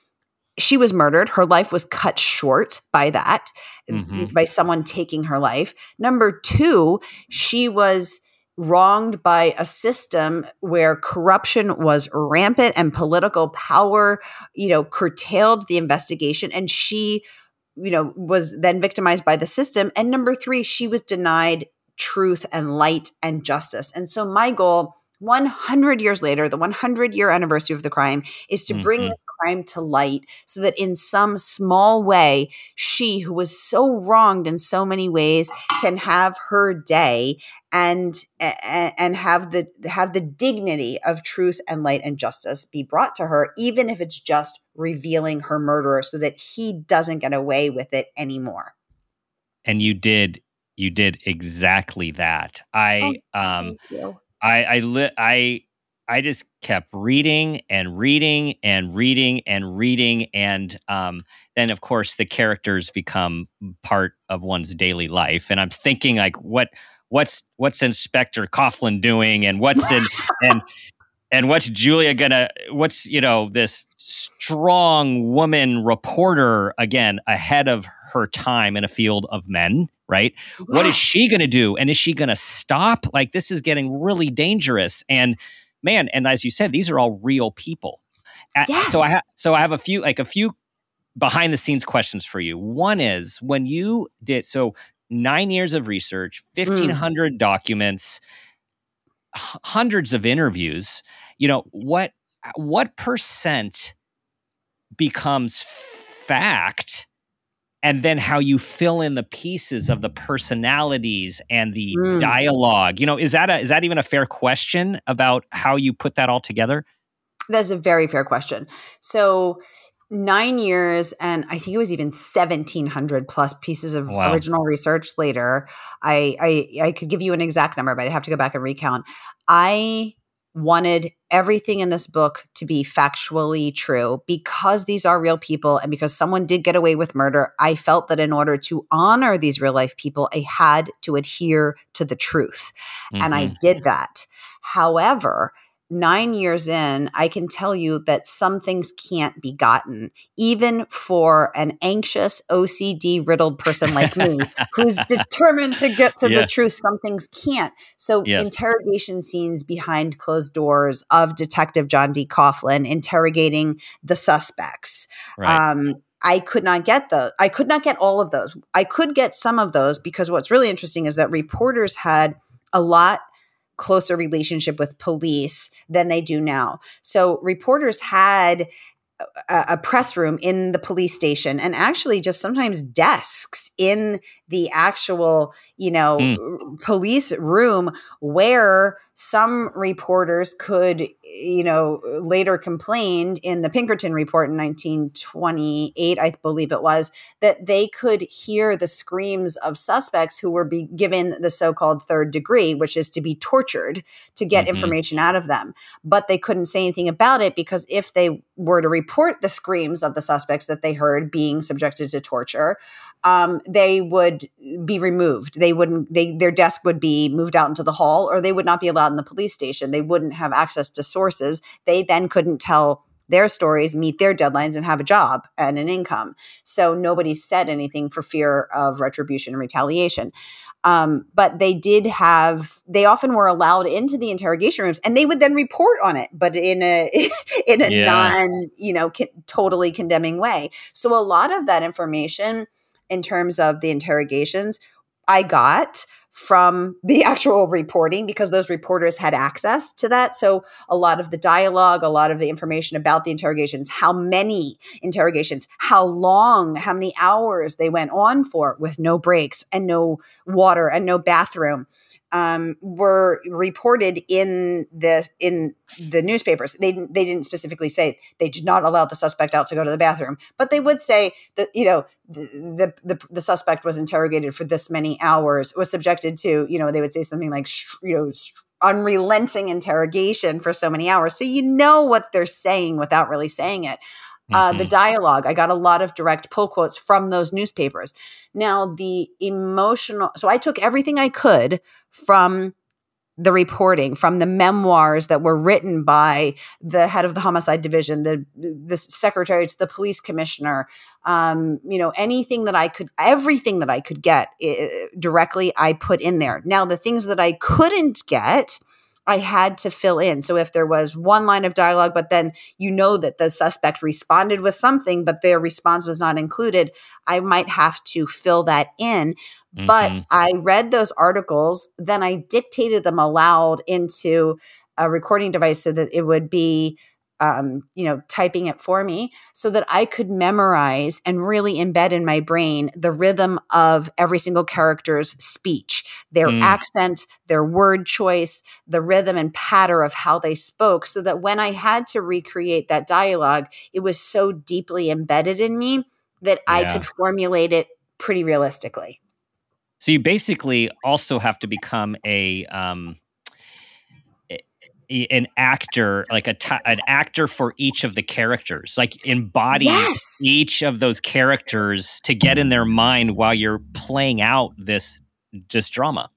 she was murdered. Her life was cut short by that, mm-hmm. by someone taking her life. Number two, she was wronged by a system where corruption was rampant and political power, you know, curtailed the investigation. And she, you know, was then victimized by the system. And number three, she was denied truth and light and justice. And so my goal 100 years later, the 100 year anniversary of the crime, is to bring mm-hmm. this crime to light so that in some small way, she who was so wronged in so many ways can have her day and and have the have the dignity of truth and light and justice be brought to her even if it's just revealing her murderer so that he doesn't get away with it anymore. And you did you did exactly that. I oh, um I I li- I I just kept reading and reading and reading and reading and um, then of course the characters become part of one's daily life and I'm thinking like what what's what's Inspector Coughlin doing and what's in and and what's Julia gonna what's you know this strong woman reporter again ahead of her time in a field of men right? What is she going to do? And is she going to stop? Like, this is getting really dangerous. And man, and as you said, these are all real people. Yes. So I have, so I have a few, like a few behind the scenes questions for you. One is when you did, so nine years of research, 1500 mm. documents, h- hundreds of interviews, you know, what, what percent becomes fact and then how you fill in the pieces of the personalities and the mm. dialogue you know is that a is that even a fair question about how you put that all together that's a very fair question so nine years and i think it was even 1700 plus pieces of wow. original research later I, I i could give you an exact number but i'd have to go back and recount i wanted everything in this book to be factually true because these are real people and because someone did get away with murder. I felt that in order to honor these real life people, I had to adhere to the truth. Mm-hmm. And I mm-hmm. did that. However, nine years in, I can tell you that some things can't be gotten, even for an anxious, OCD riddled person like me, who's determined to get to yeah. the truth. Some things can't. So, yes. interrogation scenes behind closed doors of Detective John D. Coughlin interrogating the suspects. Right. Um, I could not get those. I could not get all of those. I could get some of those because what's really interesting is that reporters had a lot closer relationship with police than they do now. So reporters had a, a, press room in the police station and actually just sometimes desks in the actual you know mm. police room where some reporters could you know later complained in the pinkerton report in 1928 i believe it was that they could hear the screams of suspects who were be given the so-called third degree which is to be tortured to get mm-hmm. information out of them but they couldn't say anything about it because if they were to report the screams of the suspects that they heard being subjected to torture um, they would be removed. They wouldn't. They their desk would be moved out into the hall, or they would not be allowed in the police station. They wouldn't have access to sources. They then couldn't tell their stories, meet their deadlines, and have a job and an income. So nobody said anything for fear of retribution and retaliation. Um, but they did have. They often were allowed into the interrogation rooms, and they would then report on it, but in a in a yeah. non, you know, totally condemning way. So a lot of that information in terms of the interrogations I got from the actual reporting because those reporters had access to that. So a lot of the dialogue, a lot of the information about the interrogations, how many interrogations, how long, how many hours they went on for with no breaks and no water and no bathroom um, were reported in the in the newspapers. They they didn't specifically say they did not allow the suspect out to go to the bathroom, but they would say that you know the the, the suspect was interrogated for this many hours, was subjected to you know they would say something like you know unrelenting interrogation for so many hours. So you know what they're saying without really saying it. Uh, the mm-hmm. dialogue. I got a lot of direct pull quotes from those newspapers. Now, the emotional, so I took everything I could from the reporting from the memoirs that were written by the head of the homicide division the the secretary to the police commissioner um, you know anything that i could everything that i could get uh, directly i put in there now the things that i couldn't get I had to fill in. So if there was one line of dialogue, but then you know that the suspect responded with something, but their response was not included, I might have to fill that in. Mm-hmm. But I read those articles, then I dictated them aloud into a recording device so that it would be um, you know, typing it for me so that I could memorize and really embed in my brain the rhythm of every single character's speech, their mm. accent, their word choice, the rhythm and patter of how they spoke, so that when I had to recreate that dialogue, it was so deeply embedded in me that yeah. I could formulate it pretty realistically. So you basically also have to become a um, an actor like a t- an actor for each of the characters like embody yes. each of those characters to get in their mind while you're playing out this this drama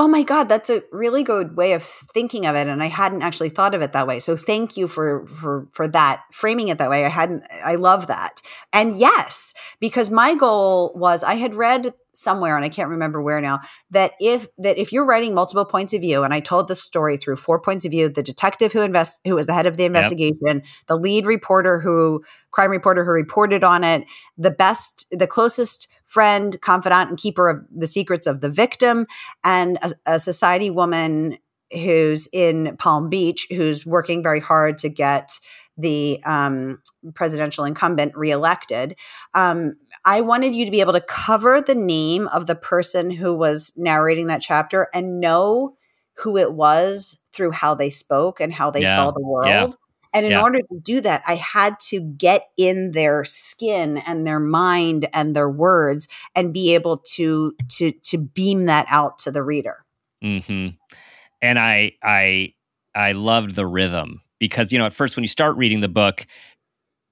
Oh my God, that's a really good way of thinking of it. And I hadn't actually thought of it that way. So thank you for for for that, framing it that way. I hadn't I love that. And yes, because my goal was I had read somewhere and I can't remember where now that if that if you're writing multiple points of view and I told the story through four points of view the detective who invest who was the head of the investigation yep. the lead reporter who crime reporter who reported on it the best the closest friend, confidant, and keeper of the secrets of the victim, and a, a society woman who's in Palm Beach who's working very hard to get the um, presidential incumbent reelected. Um, I wanted you to be able to cover the name of the person who was narrating that chapter and know who it was through how they spoke and how they yeah. saw the world. Yeah. And in yeah. order to do that, I had to get in their skin and their mind and their words and be able to to to beam that out to the reader. Mm-hmm. And I I I loved the rhythm because you know at first when you start reading the book,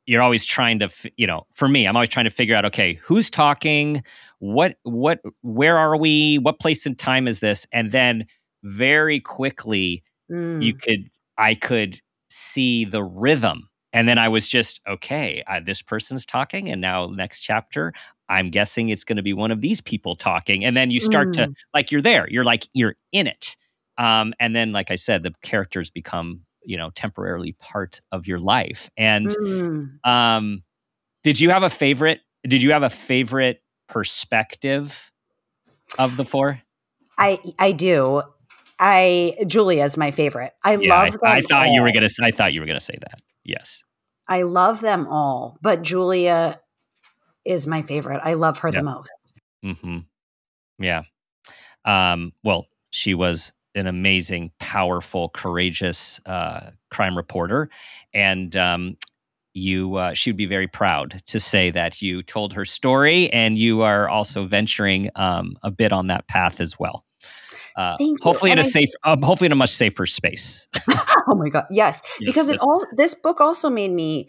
you're always trying to you know for me I'm always trying to figure out okay who's talking, what what where are we, what place and time is this, and then very quickly mm. you could I could see the rhythm. And then I was just, okay, uh, this person's talking. And now, next chapter, I'm guessing it's going to be one of these people talking. And then you start mm. to, like, you're there, you're like, you're in it. Um, and then, like I said, the characters become, you know, temporarily part of your life. And mm. um, did you have a favorite? Did you have a favorite perspective of the four? I I do. I Julia is my favorite. I yeah, love. I, I thought all. you were gonna. I thought you were gonna say that. Yes. I love them all, but Julia is my favorite. I love her the most. Hmm. Yeah. Um. Well, she was an amazing, powerful, courageous uh, crime reporter, and um, you uh, she would be very proud to say that you told her story, and you are also venturing um, a bit on that path as well. Uh, hopefully in a I, safe, um, hopefully in a much safer space. oh my god, yes, yes because it all this book also made me.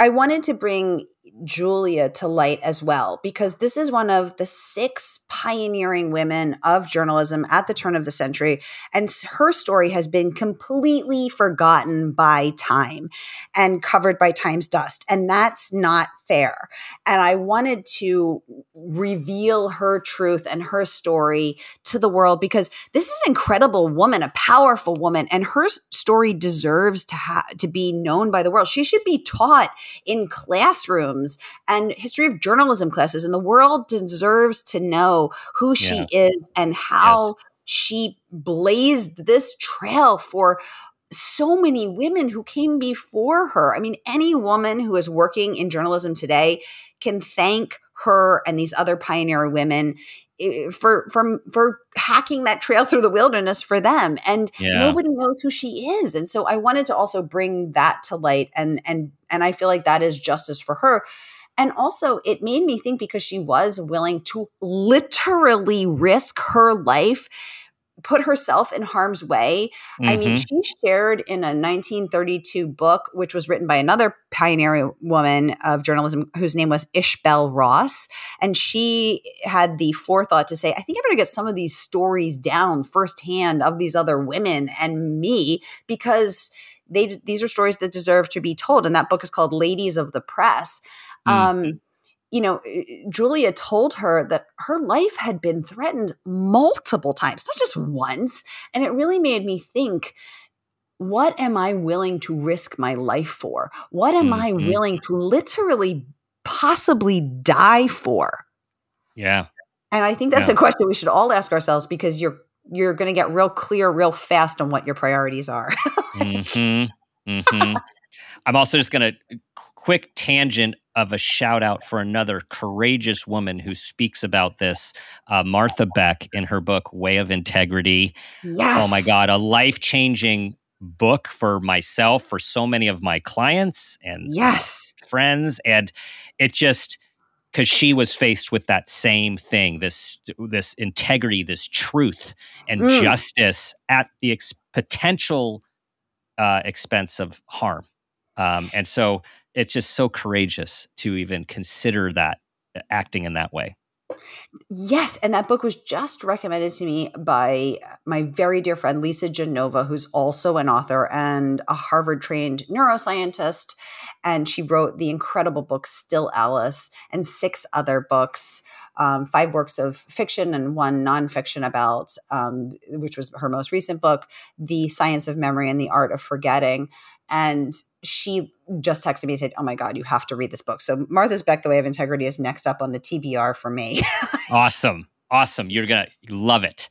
I wanted to bring Julia to light as well, because this is one of the six pioneering women of journalism at the turn of the century. And her story has been completely forgotten by time and covered by time's dust. And that's not fair. And I wanted to reveal her truth and her story to the world because this is an incredible woman, a powerful woman, and her story deserves to have to be known by the world. She should be taught in classrooms and history of journalism classes, and the world deserves to know who she yeah. is and how. Yes. She blazed this trail for so many women who came before her. I mean, any woman who is working in journalism today can thank her and these other pioneer women Eh, for for for hacking that trail through the wilderness for them and yeah. nobody knows who she is and so i wanted to also bring that to light and and and i feel like that is justice for her and also it made me think because she was willing to literally risk her life put herself in harm's way. Mm-hmm. I mean, mm-hmm. she shared in a 1932 book, which was written by another pioneering woman of journalism whose name was Ishbel Ross. And she had the forethought to say, I think I better get some of these stories down firsthand of these other women and me because they these are stories that deserve to be told. And that book is called Ladies of the Press. Mm-hmm. Um, you know, eh, Julia told her that her life had been threatened multiple times, not just once. And it really made me think what am I willing to risk my life for? What am mm-hmm. I willing to literally possibly die for? Yeah. And I think that's yeah. a question we should all ask ourselves because you're you're going to get real clear real fast on what your priorities are. mm-hmm. Mm-hmm. I'm also just going to quick tangent of a shout out for another courageous woman who speaks about this, uh, Martha Beck, in her book Way of Integrity. Yes. Oh my God, a life changing book for myself, for so many of my clients and yes friends, and it just because she was faced with that same thing this this integrity this truth and mm. justice at the ex- potential uh, expense of harm um, and so it's just so courageous to even consider that acting in that way. Yes, and that book was just recommended to me by my very dear friend Lisa Genova, who's also an author and a Harvard trained neuroscientist. And she wrote the incredible book Still Alice and six other books, um, five works of fiction and one nonfiction about, um, which was her most recent book, The Science of Memory and the Art of Forgetting. And she just texted me and said, Oh my God, you have to read this book. So Martha's Beck, The Way of Integrity is next up on the TBR for me. awesome. Awesome. You're going to love it.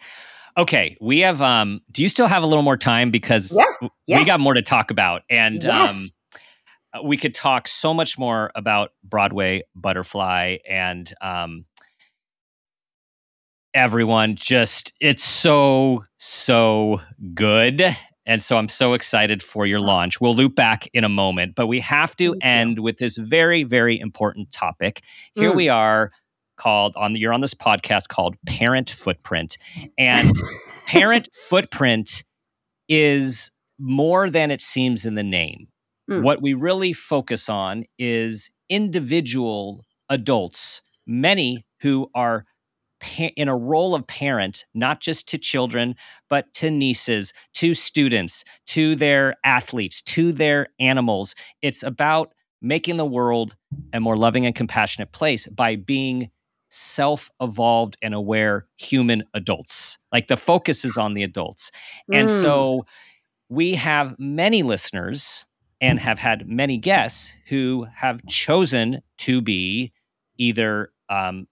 Okay. We have, um, do you still have a little more time? Because yeah, yeah. we got more to talk about. And, yes. um, we could talk so much more about Broadway Butterfly and, um, everyone just it's so so good and so I'm so excited for your launch. We'll loop back in a moment, but we have to Thank end you. with this very, very important topic. Here mm. we are called on the you're on this podcast called Parent Footprint. And Parent Footprint is more than it seems in the name. Mm. What we really focus on is individual adults, many who are in a role of parent, not just to children, but to nieces, to students, to their athletes, to their animals. It's about making the world a more loving and compassionate place by being self evolved and aware human adults. Like the focus is on the adults. Mm. And so we have many listeners and have had many guests who have chosen to be either um,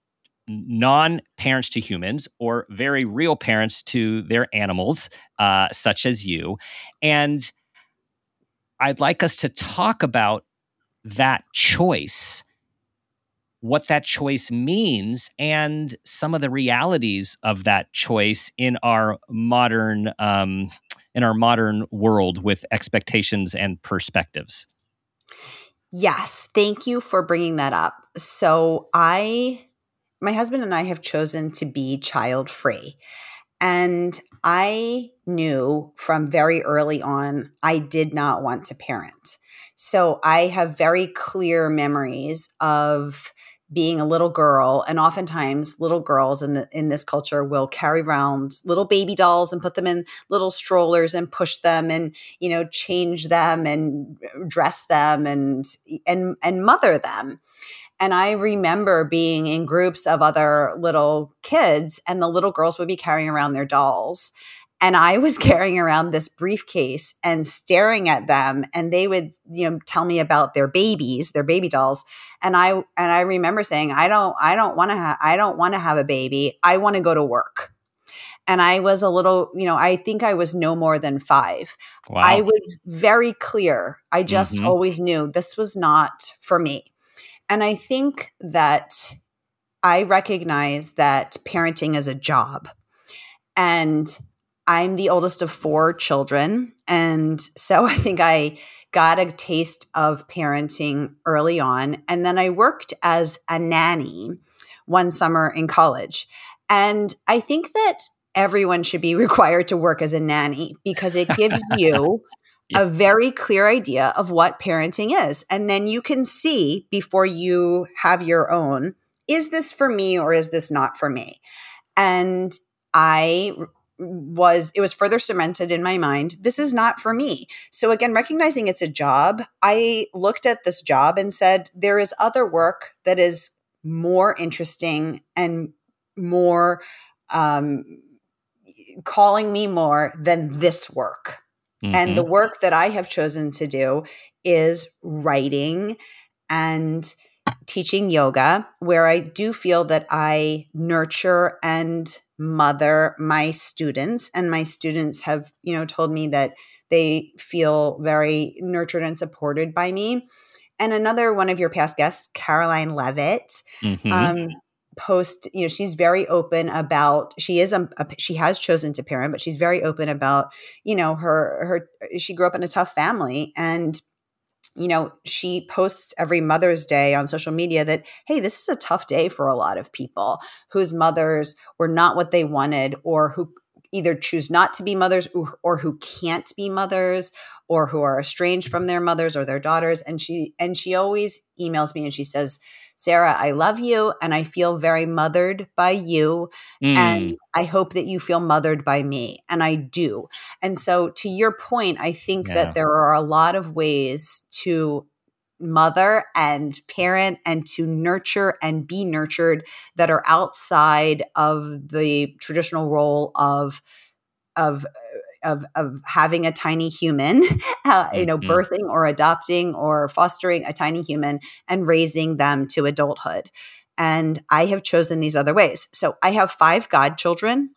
non parents to humans or very real parents to their animals, uh, such as you. And I'd like us to talk about that choice, what that choice means, and some of the realities of that choice in our modern um, in our modern world with expectations and perspectives. Yes, thank you for bringing that up. So I my husband and I have chosen to be child free. And I knew from very early on, I did not want to parent. So I have very clear memories of being a little girl and oftentimes little girls in the in this culture will carry around little baby dolls and put them in little strollers and push them and you know change them and dress them and and and mother them and I remember being in groups of other little kids, and the little girls would be carrying around their dolls. And I was carrying around this briefcase and staring at them, and they would, you know, tell me about their babies, their baby dolls. And I and I remember saying, I don't, I don't want to have, I don't want to have a baby. I want to go to work and I was a little, you know, I think I was no more than five. Wow. I was very clear. I just mm-hmm. always knew this was not for me. And I think that I recognize that parenting is a job. And I'm the oldest of four children. And so I think I got a taste of parenting early on. And then I worked as a nanny one summer in college. And I think that everyone should be required to work as a nanny because it gives you yeah. a very clear idea of what parenting is. And then you can see before you have your own is this for me or is this not for me? And I was it was further cemented in my mind this is not for me so again recognizing it's a job i looked at this job and said there is other work that is more interesting and more um, calling me more than this work Mm-hmm. And the mm-hmm. work that I have chosen to do is writing and teaching yoga, where I do feel that I nurture and mother my students. And my students have, you know, told me that they feel very nurtured and supported by me. And another one of your past guests, Caroline Levitt, mm-hmm. um, post you know she's very open about she is a, a, she has chosen to parent but she's very open about you know her her she grew up in a tough family and you know she posts every mother's day on social media that hey this is a tough day for a lot of people whose mothers were not what they wanted or who either choose not to be mothers or, or who can't be mothers or who are estranged from their mothers or their daughters and she and she always emails me and she says Sara, I love you and I feel very mothered by you. Mm. And I hope that you feel mothered by me. And I do. And so, to your point, I think yeah. that there are a lot of ways to mother and parent and to nurture and be nurtured that are outside of the traditional role of of of of having a tiny human, uh, you know, mm-hmm. birthing or adopting or fostering a tiny human and raising them to adulthood. And I have chosen these other ways. So I have five godchildren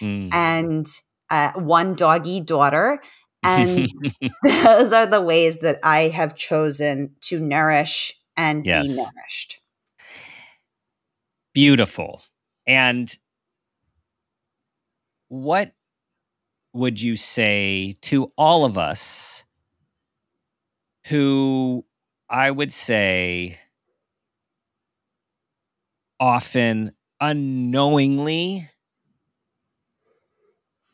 mm. and uh, one doggy daughter. And those are the ways that I have chosen to nourish and yes. be nourished. Beautiful. And what would you say to all of us who I would say often unknowingly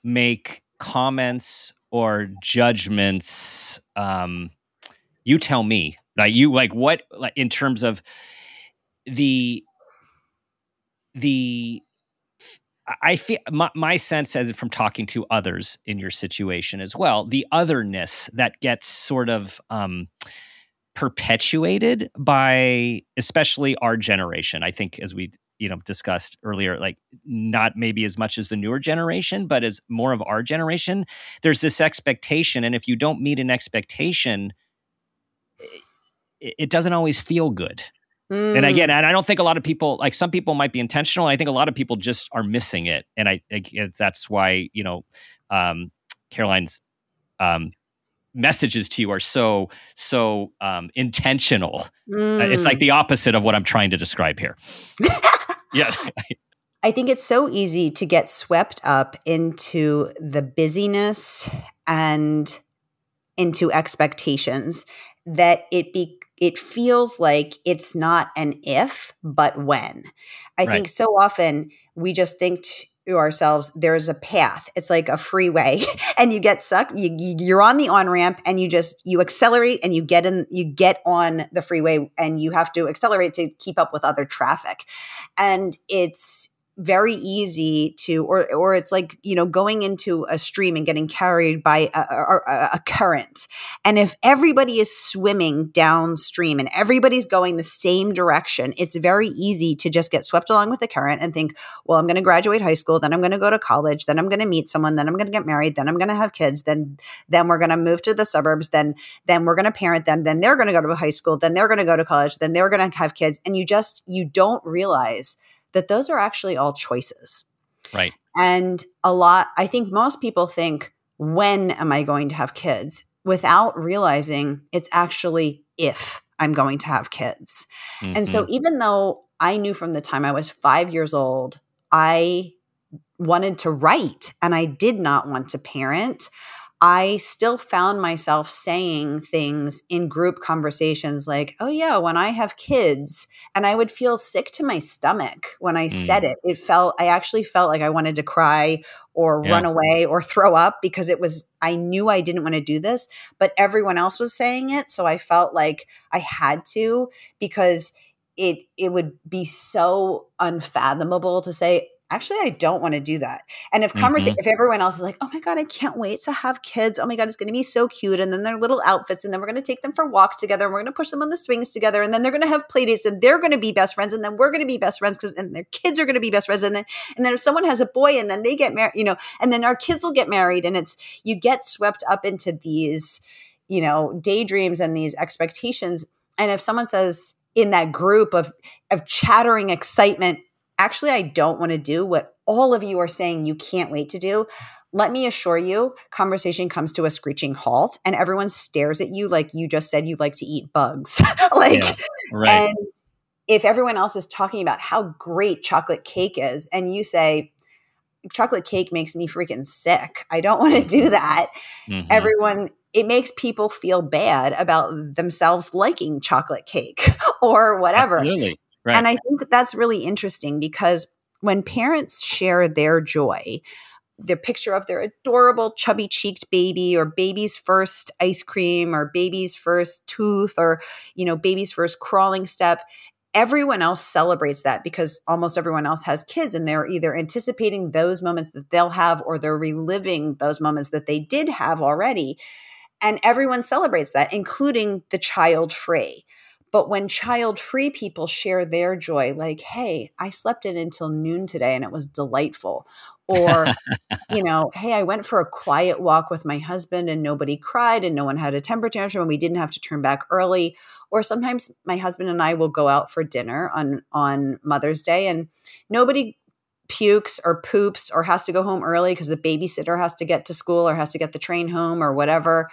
make comments or judgments um you tell me like you like what like in terms of the the I feel my, my sense as from talking to others in your situation as well, the otherness that gets sort of um, perpetuated by especially our generation. I think as we you know discussed earlier, like not maybe as much as the newer generation, but as more of our generation, there's this expectation, and if you don't meet an expectation, it, it doesn't always feel good. Mm. And again, and I don't think a lot of people like some people might be intentional. I think a lot of people just are missing it, and I, I that's why you know um, Caroline's um, messages to you are so so um, intentional. Mm. It's like mm. the opposite of what I'm trying to describe here. yeah. I think it's so easy to get swept up into the busyness and into expectations that it be it feels like it's not an if, but when. I right. think so often we just think to ourselves, there's a path. It's like a freeway, and you get sucked. You, you're on the on ramp, and you just you accelerate, and you get in. You get on the freeway, and you have to accelerate to keep up with other traffic, and it's very easy to or or it's like you know going into a stream and getting carried by a, a, a, current. And if everybody is swimming downstream and everybody's going the same direction it's very easy to just get swept along with the current and think well i'm going to graduate high school then i'm going to go to college then i'm going to meet someone then i'm going to get married then i'm going to have kids then then we're going to move to the suburbs then then we're going to parent them then they're going to go to high school then they're going to go to college then they're going to have kids. And you just you don't realize that those are actually all choices. Right. And a lot, I think most people think, when am I going to have kids? Without realizing it's actually if I'm going to have kids. Mm-hmm. And so, mm-hmm. even though I knew from the time I was five years old, I wanted to write and I did not want to parent. I still found myself saying things in group conversations like, oh, yeah, when I have kids, and I would feel sick to my stomach when I mm. said it. It felt, I actually felt like I wanted to cry or yeah. run away or throw up because it was, I knew I didn't want to do this, but everyone else was saying it. So I felt like I had to because it, it would be so unfathomable to say, actually i don't want to do that. And if conversation mm-hmm. if everyone else is like oh my god i can't wait to have kids. Oh my god it's going to be so cute and then their little outfits and then we're going to take them for walks together and we're going to push them on the swings together and then they're going to have play dates and they're going to be best friends and then we're going to be best friends because and their kids are going to be best friends and then and then if someone has a boy and then they get married you know and then our kids will get married and it's you get swept up into these you know daydreams and these expectations. And if someone says in that group of of chattering excitement actually, I don't want to do what all of you are saying you can't wait to do. Let me assure you, conversation comes to a screeching halt and everyone stares at you like you just said you like to eat bugs. like, yeah, right. and if everyone else is talking about how great chocolate cake is and you say, chocolate cake makes me freaking sick. I don't want to do mm-hmm. that. Mm-hmm. Everyone, it makes people feel bad about themselves liking chocolate cake or whatever. Absolutely. Right. And I think that's really interesting because when parents share their joy, the picture of their adorable chubby cheeked baby or baby's first ice cream or baby's first tooth or you know baby's first crawling step everyone else celebrates that because almost everyone else has kids and they're either anticipating those moments that they'll have or they're reliving those moments that they did have already and everyone celebrates that including the child free but when child free people share their joy, like, hey, I slept in until noon today and it was delightful. Or, you know, hey, I went for a quiet walk with my husband and nobody cried and no one had a temper tantrum and we didn't have to turn back early. Or sometimes my husband and I will go out for dinner on on Mother's Day and nobody pukes or poops or has to go home early because the babysitter has to get to school or has to get the train home or whatever.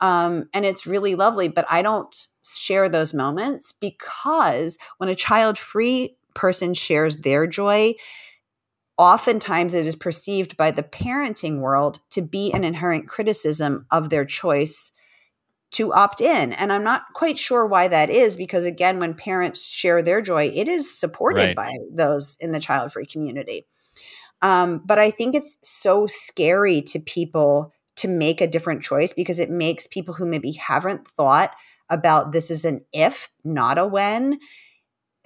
Um, and it's really lovely, but I don't share those moments because when a child free person shares their joy, oftentimes it is perceived by the parenting world to be an inherent criticism of their choice to opt in. And I'm not quite sure why that is because, again, when parents share their joy, it is supported right. by those in the child free community. Um, but I think it's so scary to people to make a different choice because it makes people who maybe haven't thought about this is an if, not a when,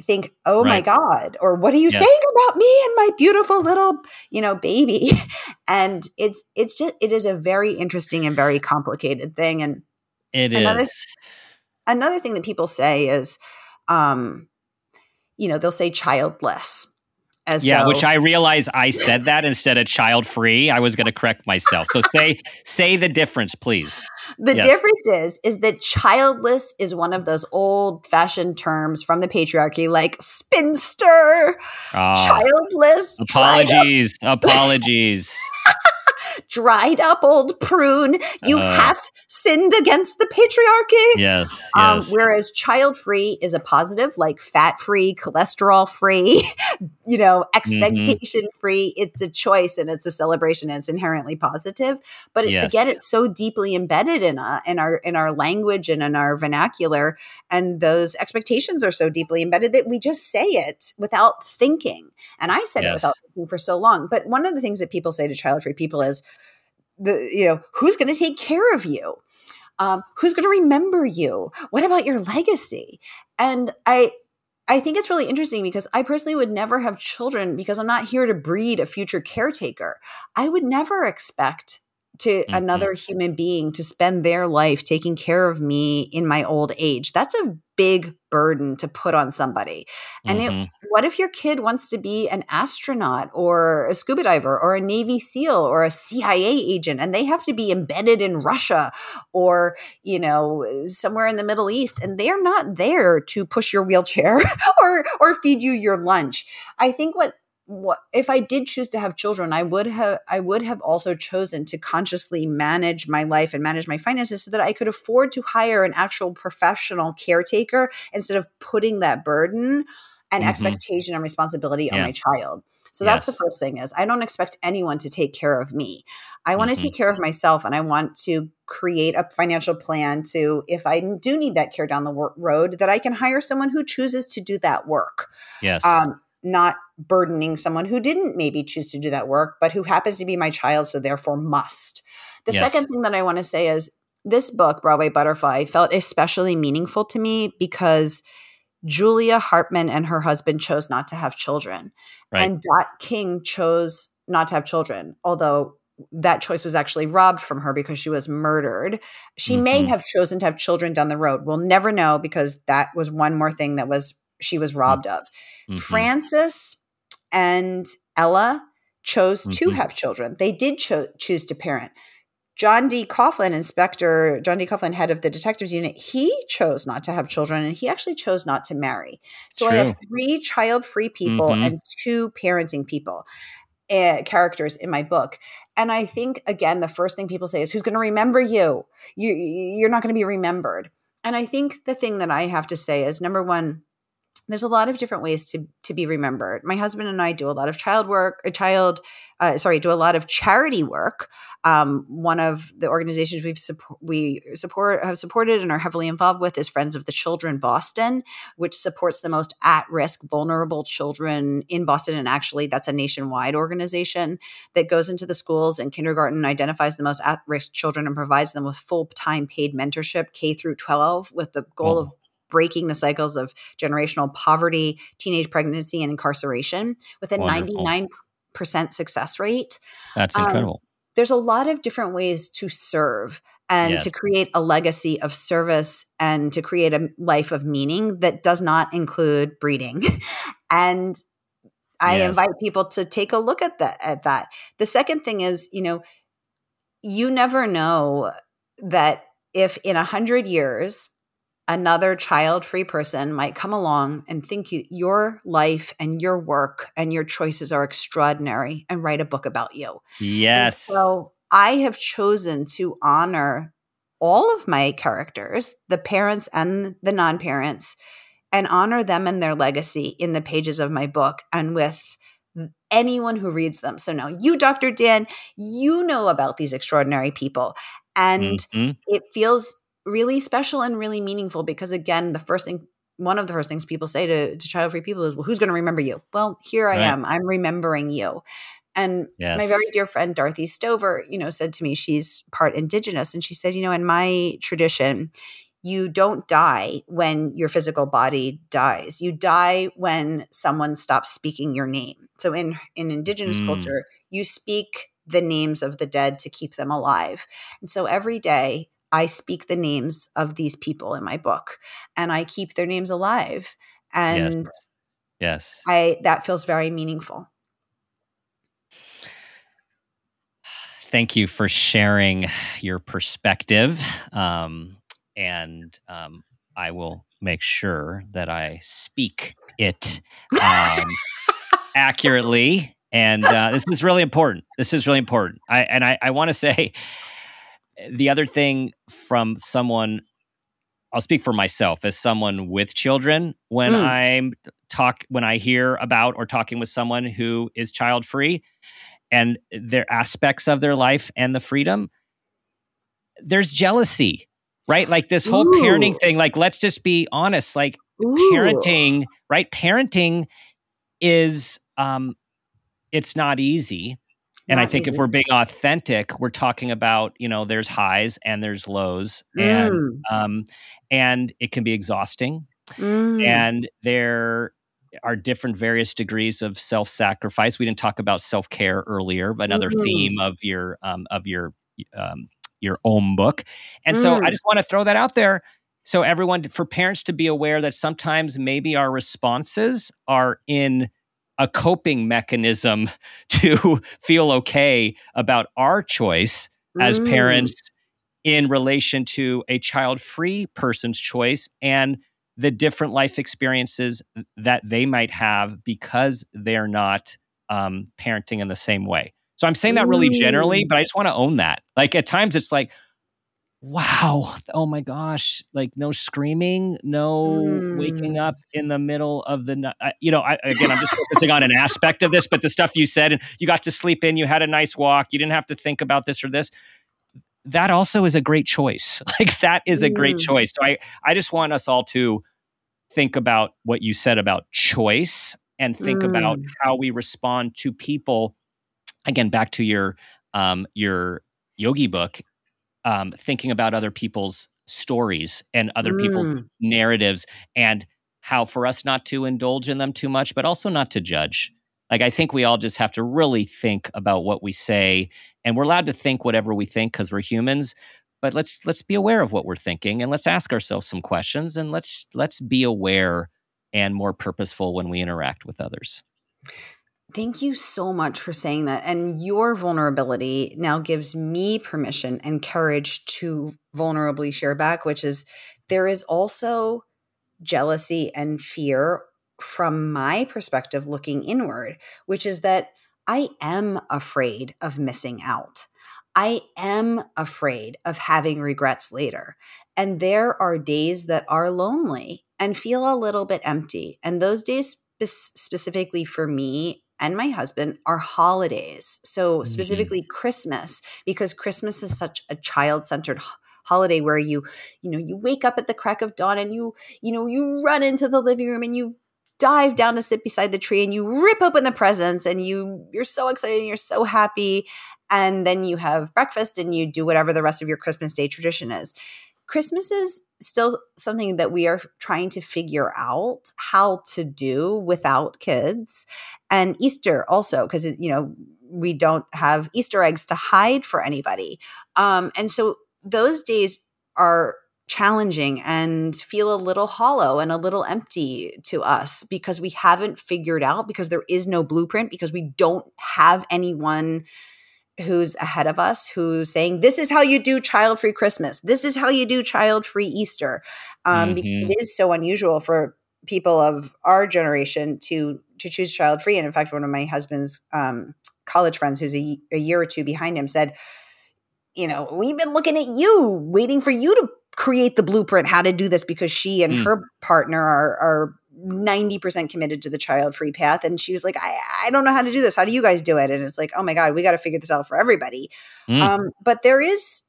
think, oh my God, or what are you Yes. saying about me and my beautiful little, you know, baby? and it's it's just it is a very interesting and very complicated thing. And It is. Another- another thing that people say is, um, you know, they'll say childless. As Yeah, though, which I realize I said that instead of child free. I was going to correct myself. So say say the difference, please. The Yes. difference is is that childless is one of those old fashioned terms from the patriarchy, like spinster, Ah, childless, apologies, apologies. Dried up old prune. You Uh. have sinned against the patriarchy. Yes, Um, yes. whereas child free is a positive, like fat free, cholesterol free, you know, Mm-hmm. expectation free. It's a choice and it's a celebration and it's inherently positive. But it- Yes. again, it's so deeply embedded in, uh, in our in our language and in our vernacular, and those expectations are so deeply embedded that we just say it without thinking. And I said it without thinking for so long. But one of the things that people say to child free people is, the you know, who's going to take care of you? um, who's going to remember you what about your legacy and i i think it's really interesting because i personally would never have children because i'm not here to breed a future caretaker i would never expect to Mhm. another human being to spend their life taking care of me in my old age that's a big burden to put on somebody and it Mhm. What if your kid wants to be an astronaut or a scuba diver or a Navy SEAL or a CIA agent and they have to be embedded in Russia or, you know, somewhere in the Middle East and they're not there to push your wheelchair or or feed you your lunch. I think what what if I did choose to have children, I would have I would have also chosen to consciously manage my life and manage my finances so that I could afford to hire an actual professional caretaker instead of putting that burden and Mhm. expectation and responsibility on my child. So that's the first thing is I don't expect anyone to take care of me. I want Mhm. to take care of myself and I want to create a financial plan to if I do need that care down the road that I can hire someone who chooses to do that work. Yes. Um not burdening someone who didn't maybe choose to do that work but who happens to be my child so therefore must. The Yes. second thing that I want to say is this book Broadway Butterfly felt especially meaningful to me because Julia Hartman and her husband chose not to have children. Right. And Dot King chose not to have children, although that choice was actually robbed from her because she was murdered. She may Mhm. have chosen to have children down the road. We'll never know because that was one more thing that was she was robbed of. Mhm. Francis and Ella chose to Mhm. have children. They did cho- choose to parent. John D. Coughlin, Inspector John D. Coughlin, head of the detectives unit, he chose not to have children and he actually chose not to marry. So I have three child free people Mhm. and two parenting people. Uh, characters in my book and i think again the first thing people say is who's going to remember you you you're not going to be remembered and i think the thing that i have to say is number one there's a lot of different ways to to be remembered. My husband and I do a lot of child work, a child, uh, sorry, do a lot of charity work. Um, one of the organizations we've support, we support have supported and are heavily involved with is Friends of the Children Boston, which supports the most at risk, vulnerable children in Boston. And actually, that's a nationwide organization that goes into the schools and kindergarten, identifies the most at risk children, and provides them with full time paid mentorship K through 12, with the goal of breaking the cycles of generational poverty, teenage pregnancy, and incarceration with a Wonderful. 99% success rate. That's um, incredible. There's a lot of different ways to serve and Yes. to create a legacy of service and to create a life of meaning that does not include breeding. and I Yes. invite people to take a look at that at that. The second thing is, you know, you never know that if in a hundred years another child-free person might come along and think you, your life and your work and your choices are extraordinary and write a book about you. And yes. so I have chosen to honor all of my characters, the parents and the non-parents, and honor them and their legacy in the pages of my book and with anyone who reads them. So now you, Dr. Dan, you know about these extraordinary people. And Mhm. it feels really special and really meaningful because again, the first thing one of the first things people say to, to child free people is, well, who's going to remember you? Well, here I am. I'm remembering you. And Yes. my very dear friend Dorothy Stover, you know, said to me, she's part indigenous. And she said, you know, in my tradition, you don't die when your physical body dies. You die when someone stops speaking your name. So in in indigenous Mm. culture, you speak the names of the dead to keep them alive. And so every day I speak the names of these people in my book and I keep their names alive. And Yes. I that feels very meaningful. Thank you for sharing your perspective. Um, and um, I will make sure that I speak it um, accurately. And uh, this is really important. This is really important. I, and I, I want to say the other thing from someone, I'll speak for myself as someone with children. When Mm. I'm talk, when I hear about or talking with someone who is child free, and their aspects of their life and the freedom, there's jealousy, right? Like this whole parenting thing. Like, let's just be honest. Like Ooh. parenting, right? Parenting is um it's not easy. And I Not think if we're being authentic, we're talking about, you know, there's highs and there's lows. And Mm, um and it can be exhausting. mm. And there are different various degrees of self-sacrifice. We didn't talk about self-care earlier, but another Mhm. theme of your um of your um your own book. And so I Mm. just want to throw that out there so everyone for parents to be aware that sometimes maybe our responses are in a coping mechanism to feel okay about our choice as Mm. parents in relation to a child free person's choice and the different life experiences that they might have because they're not um, parenting in the same way. So I'm saying that really generally, Mm. but I just want to own that. Like at times it's like, wow, oh my gosh, like no screaming, no waking Mm. up in the middle of the night. You know, I, again, I'm just focusing on an aspect of this, but the stuff you said, and you got to sleep in, you had a nice walk, you didn't have to think about this or this. That also is a great choice. Like that is a great Mm. choice. So I, I just want us all to think about what you said about choice and think about Mm. how we respond to people. Again, back to your um, your yogi book, um, thinking about other people's stories and other people's Mm. narratives and how for us not to indulge in them too much, but also not to judge. Like I think we all just have to really think about what we say, and we're allowed to think whatever we think because we're humans. But let's let's be aware of what we're thinking, and let's ask ourselves some questions, and let's let's be aware and more purposeful when we interact with others. Thank you so much for saying that. And your vulnerability now gives me permission and courage to vulnerably share back, which is there is also jealousy and fear from my perspective looking inward, which is that I am afraid of missing out. I am afraid of having regrets later. And there are days that are lonely and feel a little bit empty. And those days, specifically for me and my husband, are holidays. So, Mhm. specifically Christmas, because Christmas is such a child centered holiday where you you know you wake up at the crack of dawn and you you know you run into the living room and you dive down to sit beside the tree and you rip open the presents and you you're so excited and you're so happy and then you have breakfast and you do whatever the rest of your christmas day tradition is christmas is still something that we are trying to figure out how to do without kids. And easter also because you know we don't have easter eggs to hide for anybody. Um, and so those days are challenging and feel a little hollow and a little empty to us because we haven't figured out because there is no blueprint because we don't have anyone who's ahead of us who's saying this is how you do child free christmas this is how you do child free easter um, Mhm. it is so unusual for people of our generation to to choose child free and in fact one of my husband's um, college friends who's a year or two behind him said you know we've been looking at you waiting for you to create the blueprint how to do this because she and Mm. her partner are are 90% committed to the child free path and she was like I, I don't know how to do this. How do you guys do it? And it's like oh my god we got to figure this out for everybody. Mm. um but there is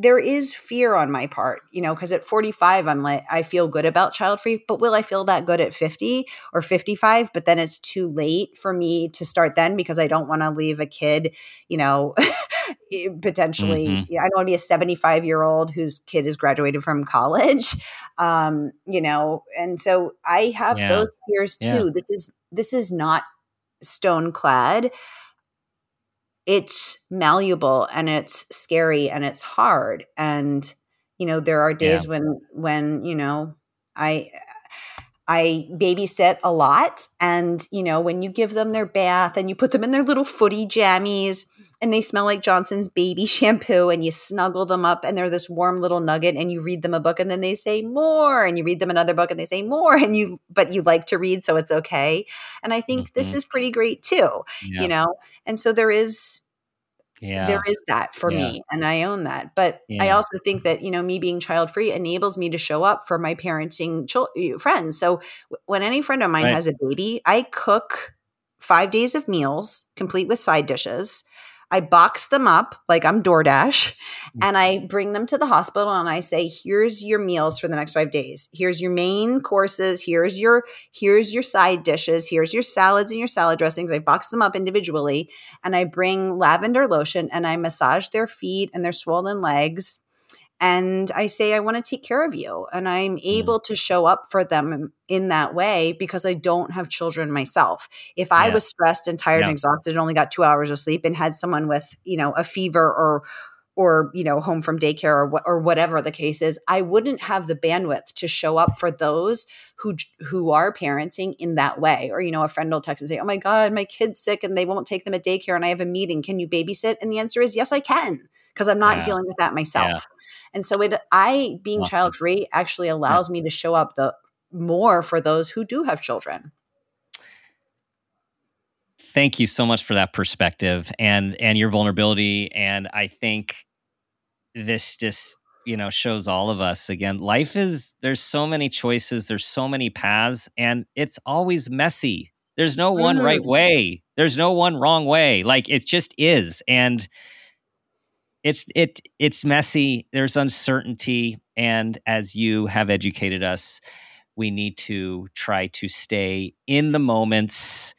there is fear on my part you know because at 45 i'm like i feel good about child free but will i feel that good at 50 or 55 but then it's too late for me to start then because i don't want to leave a kid you know potentially mm-hmm. i don't want to be a 75 year old whose kid is graduated from college um you know and so i have yeah. those fears too yeah. this is this is not stone clad it's malleable and it's scary and it's hard and you know there are days yeah. when when you know i I babysit a lot. And, you know, when you give them their bath and you put them in their little footy jammies and they smell like Johnson's baby shampoo and you snuggle them up and they're this warm little nugget and you read them a book and then they say more and you read them another book and they say more and you, but you like to read, so it's okay. And I think mm-hmm. this is pretty great too, yeah. you know? And so there is, yeah. there is that for yeah. me and i own that but yeah. i also think that you know me being child free enables me to show up for my parenting ch- eh, friends so when any friend of mine right. has a baby i cook five days of meals complete with side dishes I box them up like I'm DoorDash mm. and I bring them to the hospital and I say, here's your meals for the next five days. Here's your main courses. Here's your, here's your side dishes. Here's your salads and your salad dressings. I box them up individually and I bring lavender lotion and I massage their feet and their swollen legs and I say, I want to take care of you. And I'm mm. able to show up for them in that way because I don't have children myself. If I yeah. was stressed and tired yeah. and exhausted and only got two hours of sleep and had someone with, you know, a fever or, or you know home from daycare or, wh- or whatever the case is i wouldn't have the bandwidth to show up for those who who are parenting in that way or you know a friend will text and say oh my god my kid's sick and they won't take them at daycare and i have a meeting can you babysit and the answer is yes i can because I'm not yeah. dealing with that myself. Yeah. And so it I being awesome. child free actually allows yeah. me to show up the more for those who do have children. Thank you so much for that perspective and and your vulnerability and I think this just you know shows all of us again life is there's so many choices there's so many paths and it's always messy there's no one mm. right way there's no one wrong way like it just is and it's it it's messy there's uncertainty and as you have educated us we need to try to stay in the moments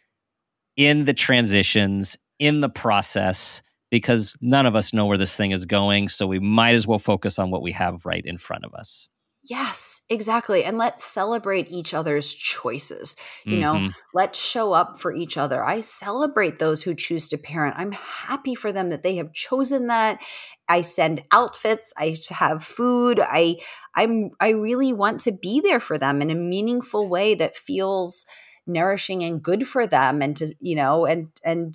in the transitions in the process because none of us know where this thing is going so we might as well focus on what we have right in front of us Yes, exactly. And let's celebrate each other's choices. You mm-hmm. know, let's show up for each other. I celebrate those who choose to parent. I'm happy for them that they have chosen that. I send outfits, I have food. I I'm I really want to be there for them in a meaningful way that feels nourishing and good for them and to you know and and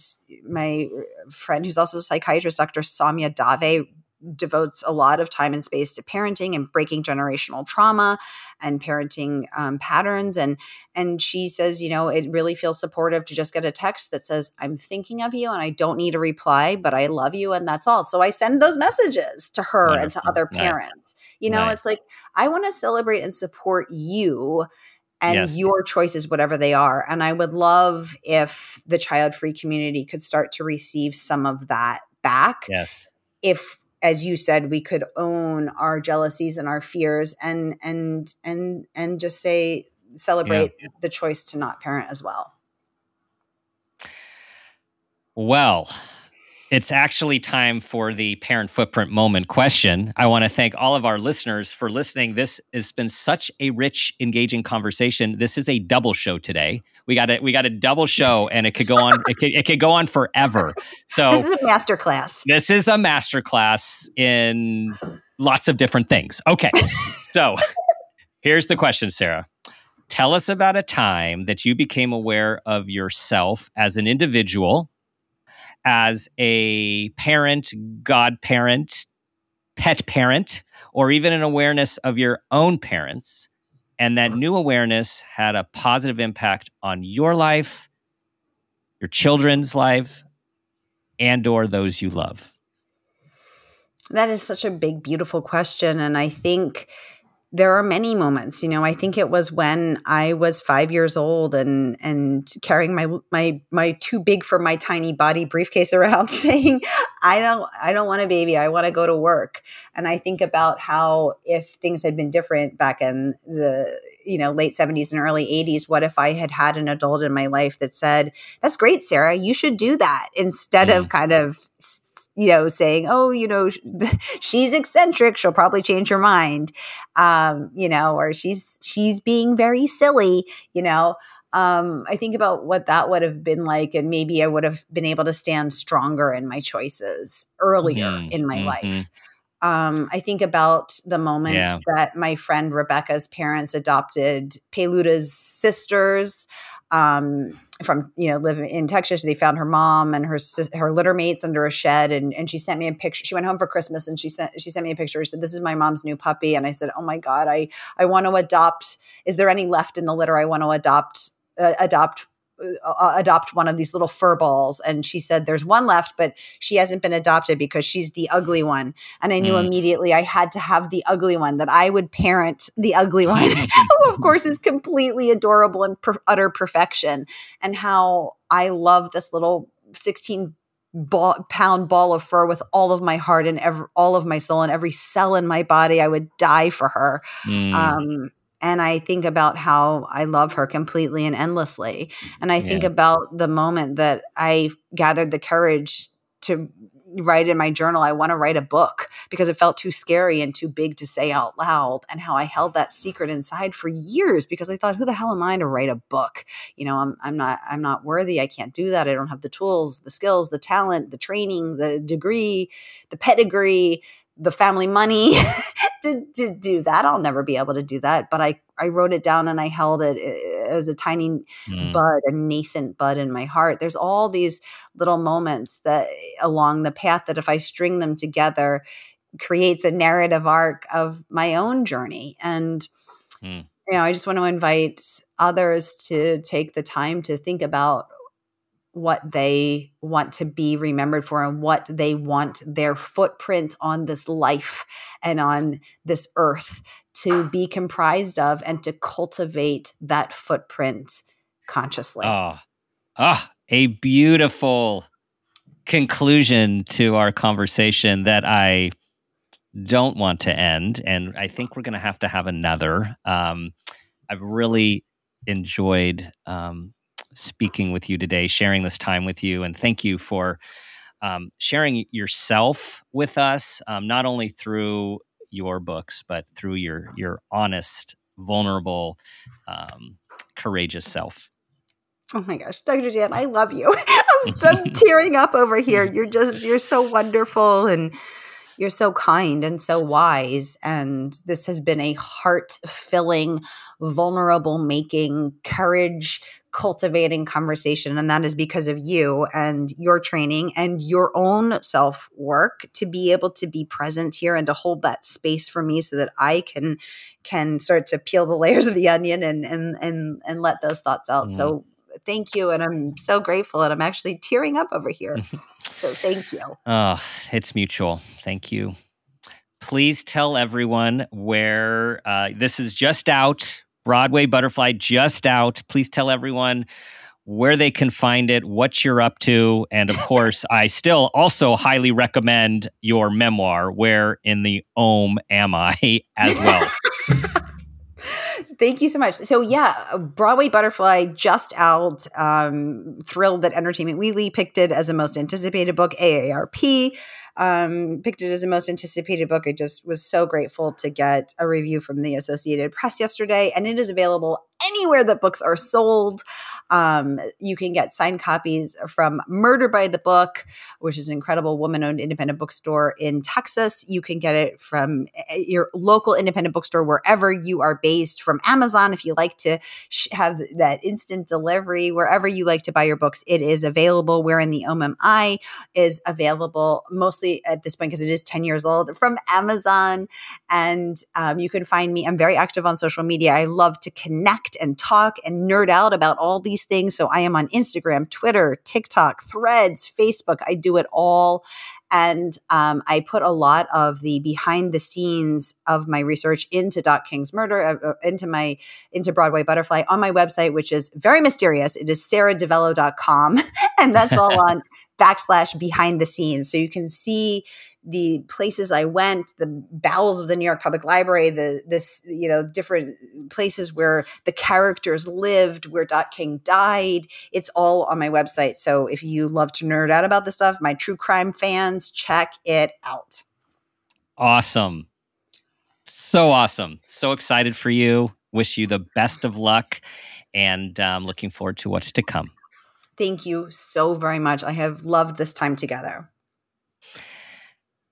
my friend who's also a psychiatrist dr samia Dave devotes a lot of time and space to parenting and breaking generational trauma and parenting um, patterns and and she says you know it really feels supportive to just get a text that says i'm thinking of you and i don't need a reply but i love you and that's all so i send those messages to her Wonderful. and to other parents nice. you know nice. it's like i want to celebrate and support you and yes. your choices, whatever they are. And I would love if the child free community could start to receive some of that back. Yes. If as you said we could own our jealousies and our fears and and and and just say celebrate yeah. the choice to not parent as well well it's actually time for the parent footprint moment question. I want to thank all of our listeners for listening. This has been such a rich, engaging conversation. This is a double show today. We got a we got a double show, and it could go on. it could it could go on forever. So this is a master class. This is a master class in lots of different things. Okay, so here's the question, Sara. Tell us about a time that you became aware of yourself as an individual as a parent, godparent, pet parent, or even an awareness of your own parents. And that new awareness had a positive impact on your life, your children's life, and or those you love. That is such a big, beautiful question. And I think there are many moments you know i think it was when i was 5 years old and and carrying my my my too big for my tiny body briefcase around saying i don't i don't want a baby i want to go to work and i think about how if things had been different back in the you know late 70s and early 80s what if i had had an adult in my life that said that's great sara you should do that instead mm. of kind of you know, saying, "Oh, you know, she's eccentric. She'll probably change her mind," um, you know, or she's she's being very silly, you know. Um, I think about what that would have been like, and maybe I would have been able to stand stronger in my choices earlier mm-hmm. in my mm-hmm. life. Um, I think about the moment yeah. that my friend Rebecca's parents adopted Peluda's sisters um, from you know living in Texas. They found her mom and her her litter mates under a shed, and and she sent me a picture. She went home for Christmas and she sent she sent me a picture. She said, "This is my mom's new puppy," and I said, "Oh my god, I I want to adopt. Is there any left in the litter? I want to adopt." Uh, adopt uh, uh, adopt one of these little fur balls and she said there's one left but she hasn't been adopted because she's the ugly one and i knew mm. immediately i had to have the ugly one that i would parent the ugly one who of course is completely adorable and per- utter perfection and how i love this little 16 ball, pound ball of fur with all of my heart and every, all of my soul and every cell in my body i would die for her mm. um, and I think about how I love her completely and endlessly. And I think yeah. about the moment that I gathered the courage to write in my journal, I want to write a book because it felt too scary and too big to say out loud. And how I held that secret inside for years because I thought, who the hell am I to write a book? You know, I'm, I'm not, I'm not worthy. I can't do that. I don't have the tools, the skills, the talent, the training, the degree, the pedigree, the family money to, to do that. I'll never be able to do that. But I, I wrote it down and I held it eh, as a tiny mm. bud, a nascent bud in my heart. There's all these little moments that along the path that if I string them together, creates a narrative arc of my own journey. And mm. you know, I just want to invite others to take the time to think about what they want to be remembered for and what they want their footprint on this life and on this earth to be comprised of and to cultivate that footprint consciously. Ah, ah, a beautiful conclusion to our conversation that I don't want to end. And I think we're going to have to have another. Um, I've really enjoyed um, speaking with you today, sharing this time with you, and thank you for um, sharing yourself with us, um, not only through your books, but through your your honest, vulnerable, um, courageous self. Oh my gosh, Dr. Dan, I love you. I'm so tearing up over here. You're just you're so wonderful and you're so kind and so wise. And this has been a heart filling, vulnerable making, courage cultivating conversation. And that is because of you and your training and your own self work to be able to be present here and to hold that space for me so that I can can start to peel the layers of the onion and and and and let those thoughts out. Mm. So thank you and i'm so grateful and i'm actually tearing up over here. So thank you. Oh it's mutual. Thank you. Please tell everyone where uh, this is just out Broadway Butterfly just out. Please tell everyone where they can find it, what you're up to, and of course, I still also highly recommend your memoir, Where in the Om Am I, as well. Thank you so much. So yeah, Broadway Butterfly just out. Um, thrilled that Entertainment Weekly picked it as a most anticipated book. AARP um, picked it as the most anticipated book. I just was so grateful to get a review from the Associated Press yesterday, and it is available anywhere that books are sold. Um, you can get signed copies from Murder by the Book, which is an incredible woman owned independent bookstore in Texas. You can get it from eh, your local independent bookstore wherever you are based, from Amazon if you like to sh- have that instant delivery, wherever you like to buy your books, it is available. Where in the Om Am I is available mostly at this point because it is 10 years old from Amazon. And um, you can find me, I'm very active on social media. I love to connect and talk and nerd out about all these things. So I am on Instagram, Twitter, TikTok, Threads, Facebook. I do it all. And um, I put a lot of the behind the scenes of my research into Dot King's murder, uh, uh, into my into Broadway Butterfly on my website, which is very mysterious. It is saradivello.com. and that's all on backslash behind the scenes. So you can see the places I went, the bowels of the New York Public Library, the this you know different places where the characters lived, where Dot King died. It's all on my website. So if you love to nerd out about this stuff, my true crime fans, check it out. Awesome. So awesome. So excited for you. Wish you the best of luck and um, looking forward to what's to come. Thank you so very much. I have loved this time together.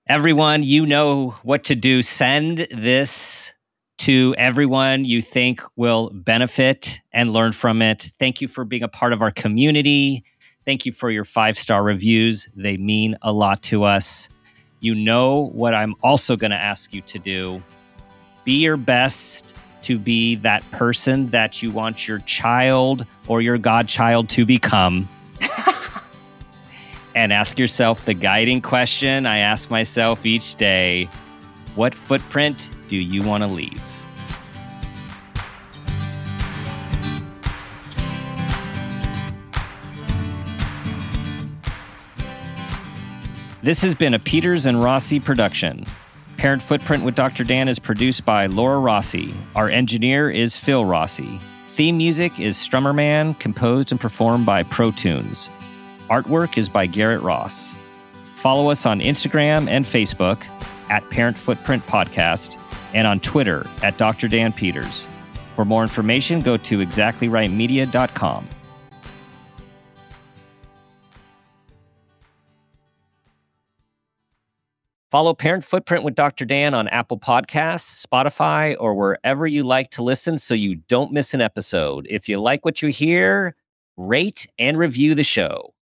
Everyone, you know what to do. Send this to everyone you think will benefit and learn from it. Thank you for being a part of our community. Thank you for your five star reviews. They mean a lot to us. You know what I'm also going to ask you to do be your best to be that person that you want your child or your godchild to become. and ask yourself the guiding question I ask myself each day What footprint do you want to leave? This has been a Peters and Rossi production. Parent Footprint with Dr. Dan is produced by Laura Rossi. Our engineer is Phil Rossi. Theme music is Strummer Man, composed and performed by Pro Tunes. Artwork is by Garrett Ross. Follow us on Instagram and Facebook at Parent Footprint Podcast and on Twitter at Dr. Dan Peters. For more information, go to exactlyrightmedia.com. Follow Parent Footprint with Dr. Dan on Apple Podcasts, Spotify, or wherever you like to listen so you don't miss an episode. If you like what you hear, rate and review the show.